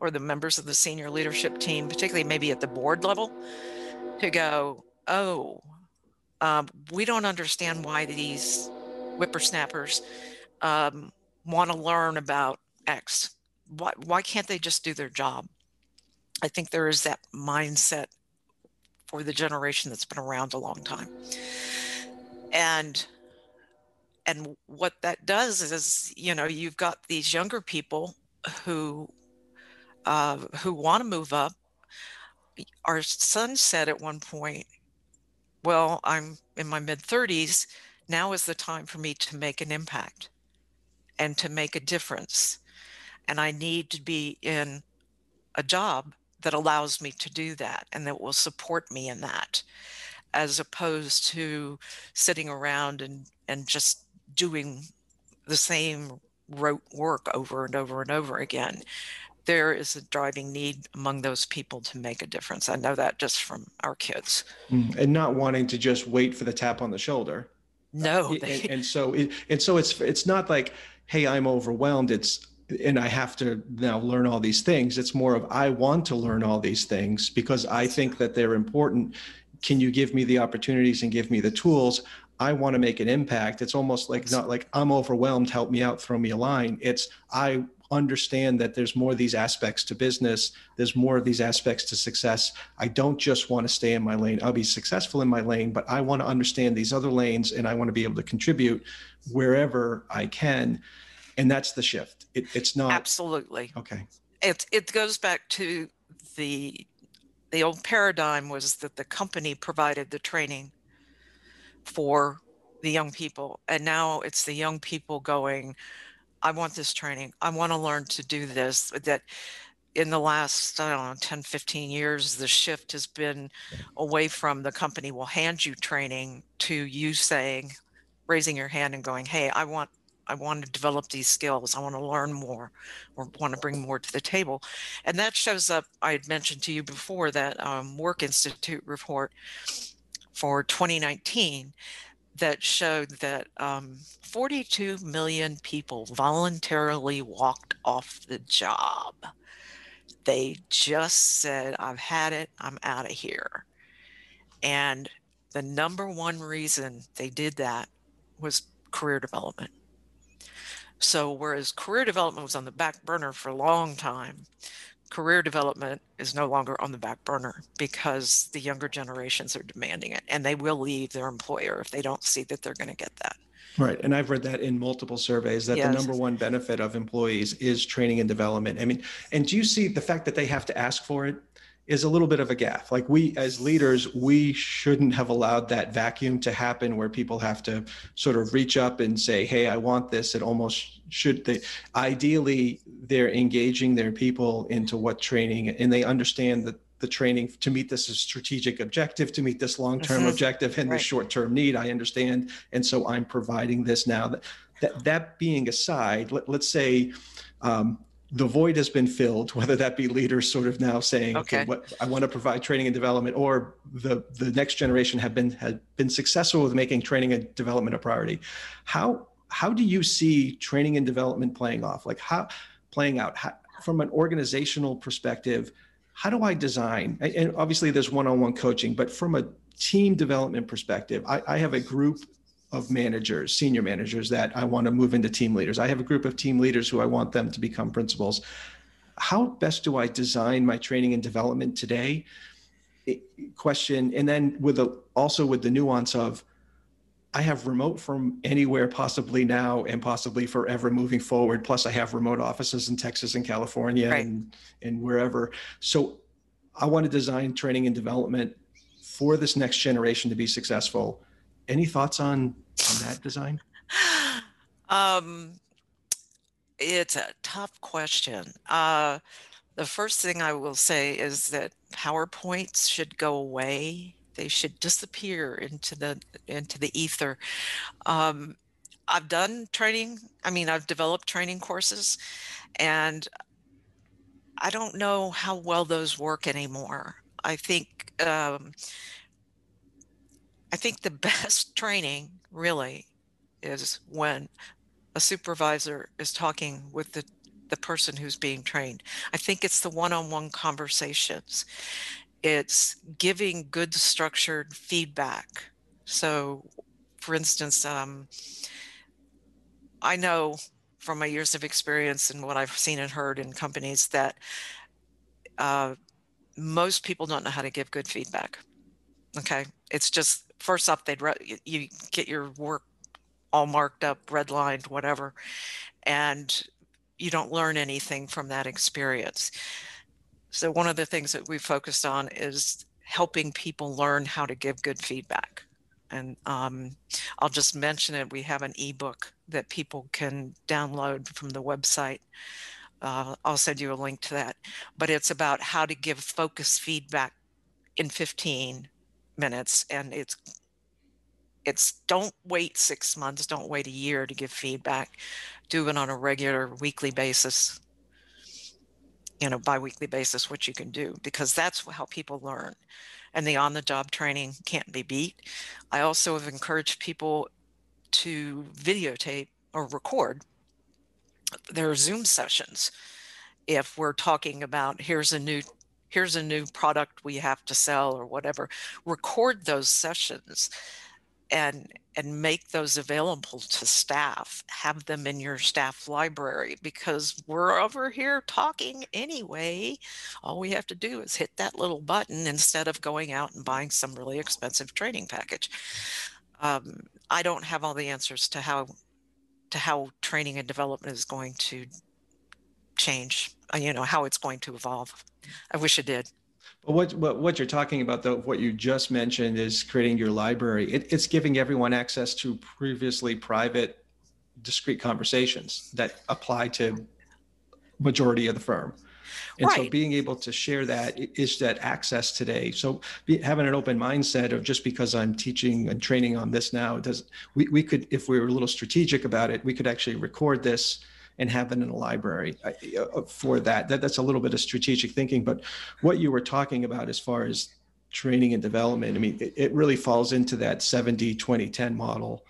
or the members of the senior leadership team, particularly maybe at the board level, to go, oh, um, we don't understand why these whippersnappers um, want to learn about X. Why, why can't they just do their job? I think there is that mindset for the generation that's been around a long time. And and what that does is you know you've got these younger people who uh, who want to move up. Our son said at one point well i'm in my mid 30s now is the time for me to make an impact and to make a difference. And i need to be in a job that allows me to do that and that will support me in that as opposed to sitting around and and just doing the same rote work over and over and over again. There is a driving need among those people to make a difference. I know that just from our kids. Mm, and not wanting to just wait for the tap on the shoulder. No. Uh, and, and, so it, and so it's it's not like, hey, I'm overwhelmed. It's and I have to now learn all these things. It's more of I want to learn all these things because I think that they're important. Can you give me the opportunities and give me the tools? I want to make an impact. It's almost like not like I'm overwhelmed, help me out, throw me a line. It's I understand that there's more of these aspects to business, there's more of these aspects to success. I don't just want to stay in my lane. I'll be successful in my lane, but I want to understand these other lanes and I want to be able to contribute wherever I can. And that's the shift. It, it's not absolutely okay. It it goes back to the the old paradigm was that the company provided the training for the young people. And now it's the young people going, I want this training. I want to learn to do this. That in the last, I don't know, 10, 15 years, the shift has been away from the company will hand you training to you saying, raising your hand and going, Hey, I want I want to develop these skills. I want to learn more or want to bring more to the table. And that shows up, I had mentioned to you before that um, Work Institute report for 2019 that showed that um, 42 million people voluntarily walked off the job. They just said, I've had it, I'm out of here. And the number one reason they did that was career development. So, whereas career development was on the back burner for a long time, career development is no longer on the back burner because the younger generations are demanding it and they will leave their employer if they don't see that they're going to get that. Right. And I've read that in multiple surveys that yes. the number one benefit of employees is training and development. I mean, and do you see the fact that they have to ask for it? Is a little bit of a gaffe. Like we, as leaders, we shouldn't have allowed that vacuum to happen where people have to sort of reach up and say, "Hey, I want this." It almost should. They ideally they're engaging their people into what training, and they understand that the training to meet this strategic objective, to meet this long-term mm-hmm. objective, and right. this short-term need. I understand, and so I'm providing this now. That that, that being aside, let, let's say. Um, the void has been filled, whether that be leaders sort of now saying, okay, okay what I want to provide training and development, or the the next generation have been had been successful with making training and development a priority. How how do you see training and development playing off? Like how playing out how, from an organizational perspective? How do I design? And obviously, there's one-on-one coaching, but from a team development perspective, I, I have a group of managers, senior managers that I want to move into team leaders. I have a group of team leaders who I want them to become principals. How best do I design my training and development today? Question, and then with the also with the nuance of I have remote from anywhere possibly now and possibly forever moving forward. Plus, I have remote offices in Texas and California right. and, and wherever. So, I want to design training and development for this next generation to be successful any thoughts on on that design? Um, it's a tough question. Uh, the first thing I will say is that PowerPoints should go away. They should disappear into the into the ether. Um, I've done training. I mean, I've developed training courses, and I don't know how well those work anymore. I think um, I think the best training really is when a supervisor is talking with the, the person who's being trained. I think it's the one on one conversations, it's giving good structured feedback. So, for instance, um, I know from my years of experience and what I've seen and heard in companies that uh, most people don't know how to give good feedback. Okay. It's just first off they'd re- you get your work all marked up redlined whatever and you don't learn anything from that experience. So one of the things that we focused on is helping people learn how to give good feedback. And um, i'll just mention it we have an ebook that people can download from the website. Uh, i'll send you a link to that. But it's about how to give focused feedback in 15 minutes and it's it's don't wait six months don't wait a year to give feedback. Do it on a regular weekly basis you know bi-weekly basis what you can do because that's how people learn. And the on the job training can't be beat. I also have encouraged people to videotape or record their zoom sessions. If we're talking about here's a new here's a new product we have to sell or whatever record those sessions and and make those available to staff have them in your staff library because we're over here talking anyway. All we have to do is hit that little button instead of going out and buying some really expensive training package. Um, i don't have all the answers to how to how training and development is going to change Uh, you know how it's going to evolve I wish it did. But what, what, what you're talking about, though, what you just mentioned is creating your library. It, it's giving everyone access to previously private, discrete conversations that apply to majority of the firm. And right. so being able to share that is that access today. So be, having an open mindset of just because I'm teaching and training on this now, does we, we could, if we were a little strategic about it, we could actually record this and have it in a library uh, for that. that. That's a little bit of strategic thinking. But what you were talking about as far as training and development, I mean, it, it really falls into that 70 20 10 model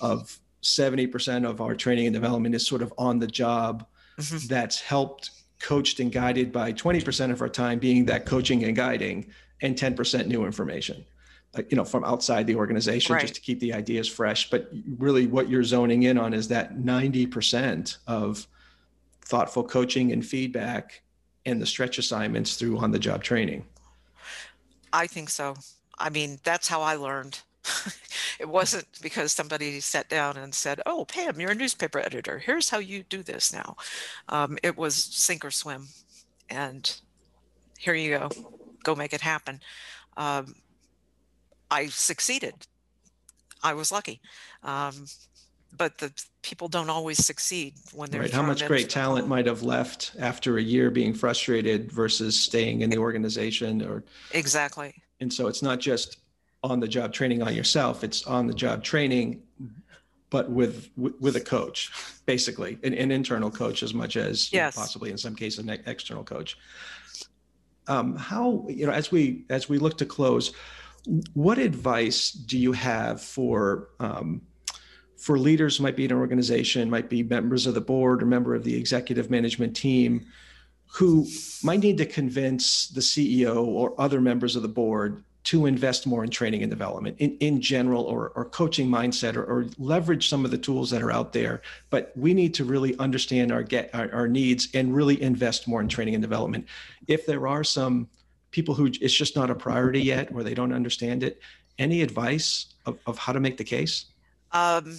of 70% of our training and development is sort of on the job mm-hmm. that's helped coached and guided by 20% of our time being that coaching and guiding and 10% new information you know from outside the organization right. just to keep the ideas fresh but really what you're zoning in on is that 90% of thoughtful coaching and feedback and the stretch assignments through on the job training i think so i mean that's how i learned it wasn't because somebody sat down and said, "Oh, Pam, you're a newspaper editor. Here's how you do this now." Um, it was sink or swim, and here you go, go make it happen. Um, I succeeded. I was lucky. Um, but the people don't always succeed when they're right. How much great talent might have left after a year being frustrated versus staying in the organization or exactly. And so it's not just on the job training on yourself it's on the job training but with with a coach basically an, an internal coach as much as yes. know, possibly in some cases an external coach um, how you know as we as we look to close what advice do you have for um, for leaders might be in an organization might be members of the board or member of the executive management team who might need to convince the ceo or other members of the board to invest more in training and development in, in general or, or coaching mindset or, or leverage some of the tools that are out there? But we need to really understand our get our, our needs and really invest more in training and development. If there are some people who it's just not a priority yet or they don't understand it. Any advice of, of how to make the case? Um,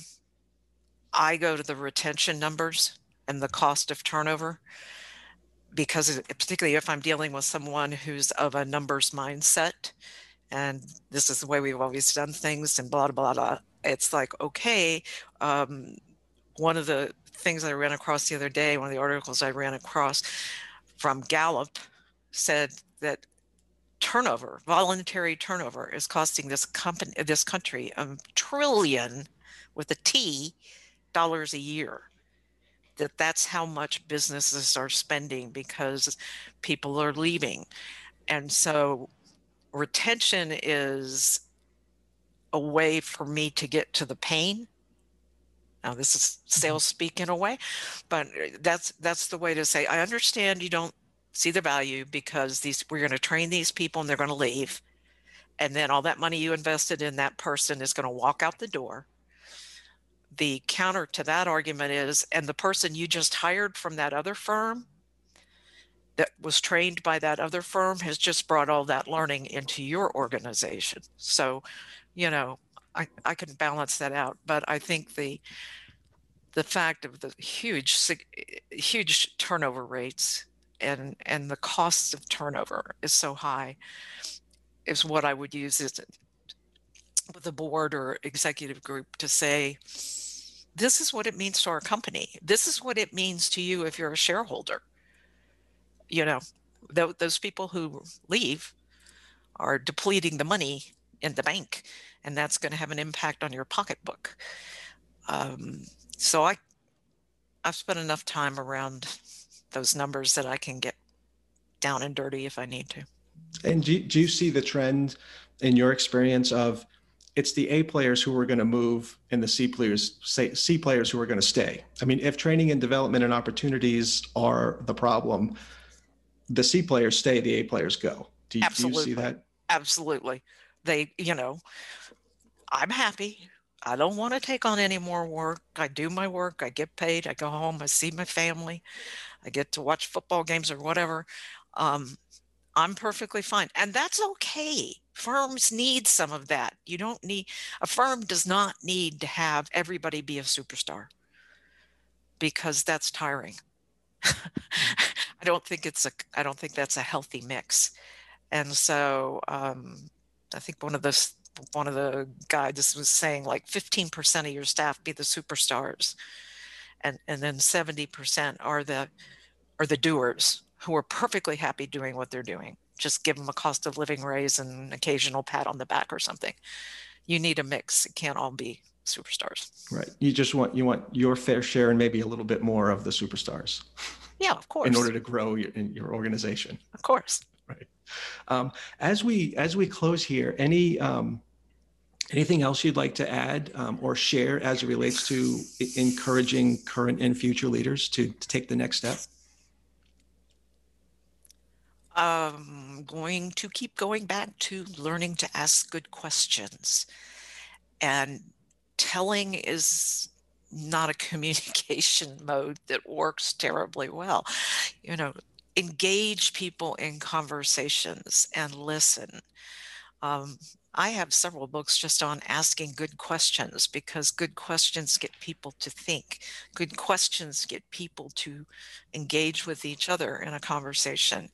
i go to the retention numbers and the cost of turnover because particularly if i'm dealing with someone who's of a numbers mindset and this is the way we've always done things and blah blah blah it's like okay um, one of the things i ran across the other day one of the articles i ran across from gallup said that turnover voluntary turnover is costing this company this country a trillion with a t dollars a year. That that's how much businesses are spending because people are leaving. And so retention is a way for me to get to the pain. Now this is mm-hmm. sales speak in a way but that's that's the way to say i understand you don't see the value because these we're going to train these people and they're going to leave and then all that money you invested in that person is going to walk out the door the counter to that argument is and the person you just hired from that other firm that was trained by that other firm has just brought all that learning into your organization. So, you know, I, I can balance that out. But I think the the fact of the huge huge turnover rates and and the costs of turnover is so high is what I would use with the board or executive group to say this is what it means to our company. This is what it means to you if you're a shareholder you know, th- those people who leave are depleting the money in the bank, and that's going to have an impact on your pocketbook. Um, so I, I've spent enough time around those numbers that I can get down and dirty if I need to. And do, do you see the trend in your experience of it's the A players who are going to move and the C players C players who are going to stay? I mean, if training and development and opportunities are the problem, the C players stay, the A players go. Do you, Absolutely. Do you see that? Absolutely. They, you know, I'm happy. I don't want to take on any more work. I do my work. I get paid. I go home. I see my family. I get to watch football games or whatever. Um, I'm perfectly fine. And that's okay. Firms need some of that. You don't need, a firm does not need to have everybody be a superstar because that's tiring. I don't think it's a I don't think that's a healthy mix. And so um, I think one of the one of the guides was saying like 15% of your staff be the superstars, and and then 70% are the are the doers who are perfectly happy doing what they're doing. Just give them a cost of living raise and an occasional pat on the back or something. You need a mix. It can't all be superstars. Right. You just want you want your fair share and maybe a little bit more of the superstars. Yeah, of course. In order to grow your, in your organization. Of course. Right. um, as we as we close here, any um, anything else you'd like to add um, or share as it relates to encouraging current and future leaders to, to take the next step? I'm going to keep going back to learning to ask good questions. And telling is not a communication mode that works terribly well. You know, engage people in conversations and listen. Um, I have several books just on asking good questions because good questions get people to think. Good questions get people to engage with each other in a conversation.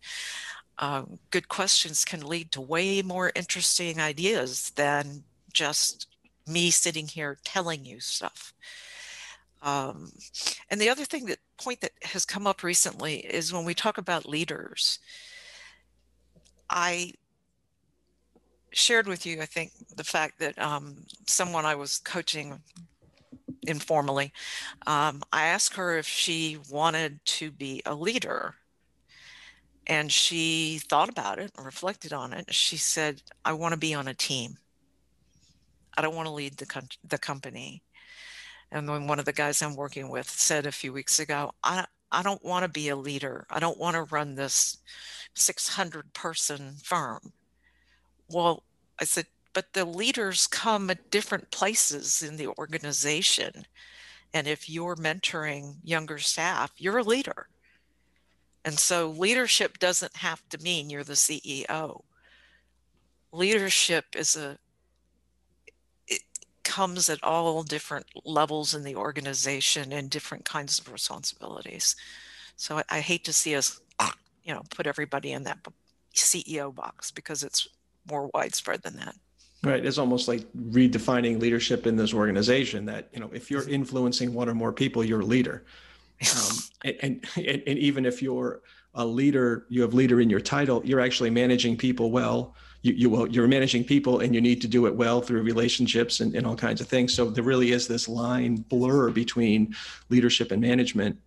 Um, good questions can lead to way more interesting ideas than just me sitting here telling you stuff. Um, and the other thing that point that has come up recently is when we talk about leaders, I shared with you, I think, the fact that um, someone I was coaching informally, um, I asked her if she wanted to be a leader. And she thought about it, and reflected on it. She said, I want to be on a team. I don't want to lead the, com- the company. And then one of the guys I'm working with said a few weeks ago, I, I don't want to be a leader. I don't want to run this 600 person firm. Well, I said, but the leaders come at different places in the organization. And if you're mentoring younger staff, you're a leader. And so leadership doesn't have to mean you're the CEO. Leadership is a it comes at all different levels in the organization and different kinds of responsibilities. So I, I hate to see us, you know, put everybody in that CEO box because it's more widespread than that. Right. It's almost like redefining leadership in this organization that, you know, if you're influencing one or more people, you're a leader. Um, and, and, and even if you're a leader, you have leader in your title, you're actually managing people well you, you will you're managing people and you need to do it well through relationships and, and all kinds of things so there really is this line blur between leadership and management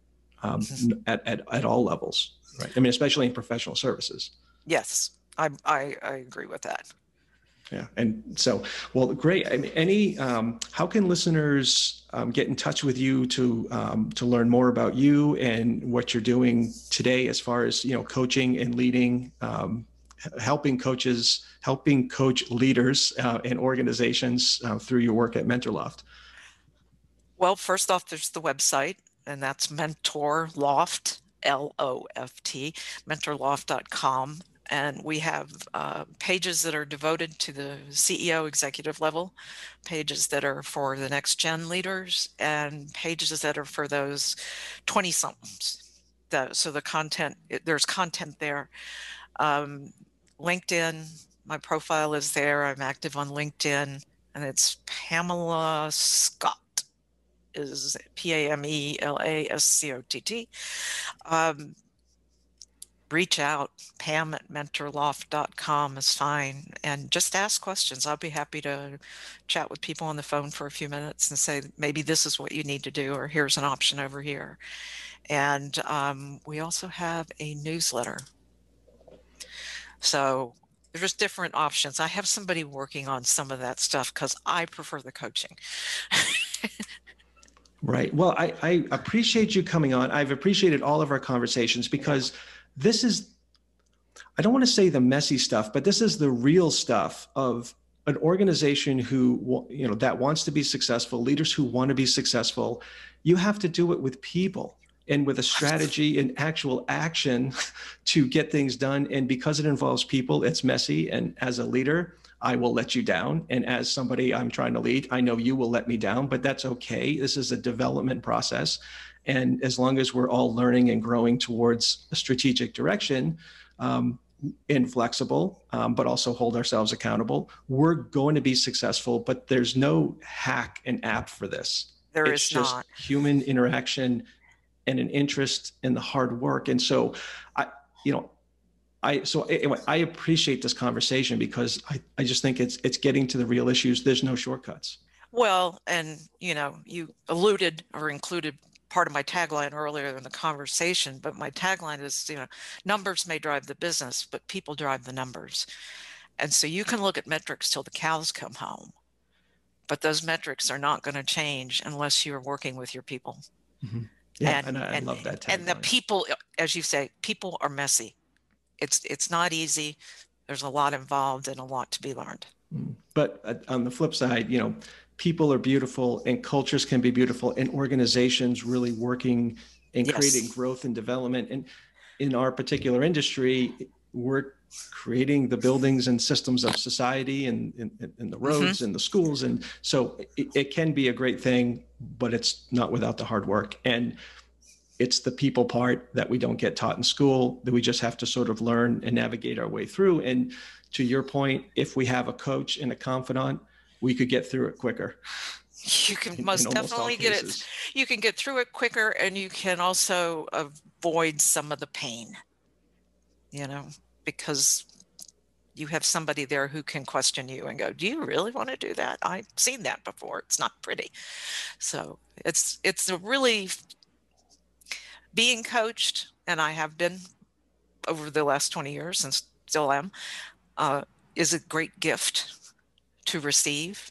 um, at, at, at all levels right i mean especially in professional services yes i i, I agree with that yeah and so well great I mean, any um, how can listeners um, get in touch with you to um, to learn more about you and what you're doing today as far as you know coaching and leading um, helping coaches, helping coach leaders uh, and organizations uh, through your work at MentorLoft? Well, first off, there's the website, and that's Mentor Loft, L O F T, mentorloft.com. And we have uh, pages that are devoted to the CEO executive level, pages that are for the next gen leaders, and pages that are for those 20 somethings. So the content, there's content there. Um, LinkedIn, my profile is there. I'm active on LinkedIn, and it's Pamela Scott. Is P A M E L A S C O T T. Um, reach out. Pam at mentorloft.com is fine. And just ask questions. I'll be happy to chat with people on the phone for a few minutes and say, maybe this is what you need to do, or here's an option over here. And um, we also have a newsletter so there's different options. I have somebody working on some of that stuff because I prefer the coaching. right. Well, I, I appreciate you coming on. I've appreciated all of our conversations because. This is, I don't want to say the messy stuff, but this is the real stuff of an organization who you know that wants to be successful leaders who want to be successful you have to do it with people and with a strategy and actual action to get things done. And because it involves people, it's messy. And as a leader, I will let you down. And as somebody I'm trying to lead, I know you will let me down, but that's okay. This is a development process. And as long as we're all learning and growing towards a strategic direction, um, inflexible, um, but also hold ourselves accountable, we're going to be successful. But there's no hack and app for this. There it's is just not. human interaction and an interest in the hard work. And so I, you know, I so anyway, I appreciate this conversation because I, I just think it's it's getting to the real issues. There's no shortcuts. Well, and you know, you alluded or included part of my tagline earlier in the conversation, but my tagline is, you know, numbers may drive the business, but people drive the numbers. And so you can look at metrics till the cows come home, but those metrics are not going to change unless you're working with your people. Mm-hmm. Yeah, and, and, I, and, love that. Tagline. And the people, as you say, people are messy. It's it's not easy. There's a lot involved and a lot to be learned. Mm. But uh, on the flip side, you know, people are beautiful and cultures can be beautiful and organizations really working and yes. creating growth and development and in our particular industry we're creating the buildings and systems of society and, and, and the roads mm-hmm. and the schools and so it, it can be a great thing but it's not without the hard work and it's the people part that we don't get taught in school that we just have to sort of learn and navigate our way through and to your point if we have a coach and a confidant we could get through it quicker. You can most definitely get it. You can get through it quicker, and you can also avoid some of the pain. You know, because you have somebody there who can question you and go, "Do you really want to do that? I've seen that before. It's not pretty." So it's it's a really being coached, and I have been over the last twenty years and still am, uh, is a great gift to receive.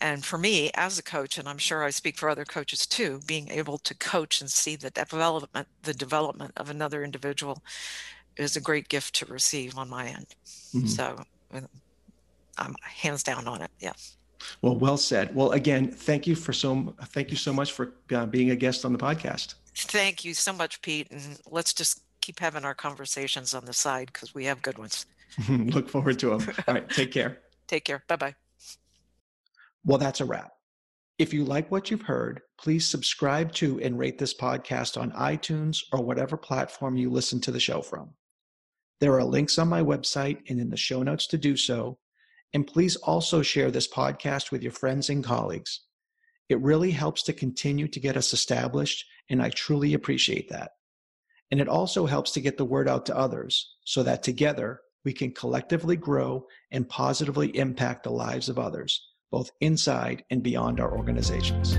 And for me, as a coach, and I'm sure I speak for other coaches too, being able to coach and see the development, the development of another individual is a great gift to receive on my end. Mm-hmm. So I'm hands down on it. Yeah. Well, well said. Well, again, thank you for so thank you so much for uh, being a guest on the podcast. Thank you so much, Pete. And let's just keep having our conversations on the side because we have good ones. Look forward to them. All right. Take care. Take care. Bye bye. Well, that's a wrap. If you like what you've heard, please subscribe to and rate this podcast on iTunes or whatever platform you listen to the show from. There are links on my website and in the show notes to do so. And please also share this podcast with your friends and colleagues. It really helps to continue to get us established, and I truly appreciate that. And it also helps to get the word out to others so that together we can collectively grow and positively impact the lives of others, both inside and beyond our organizations.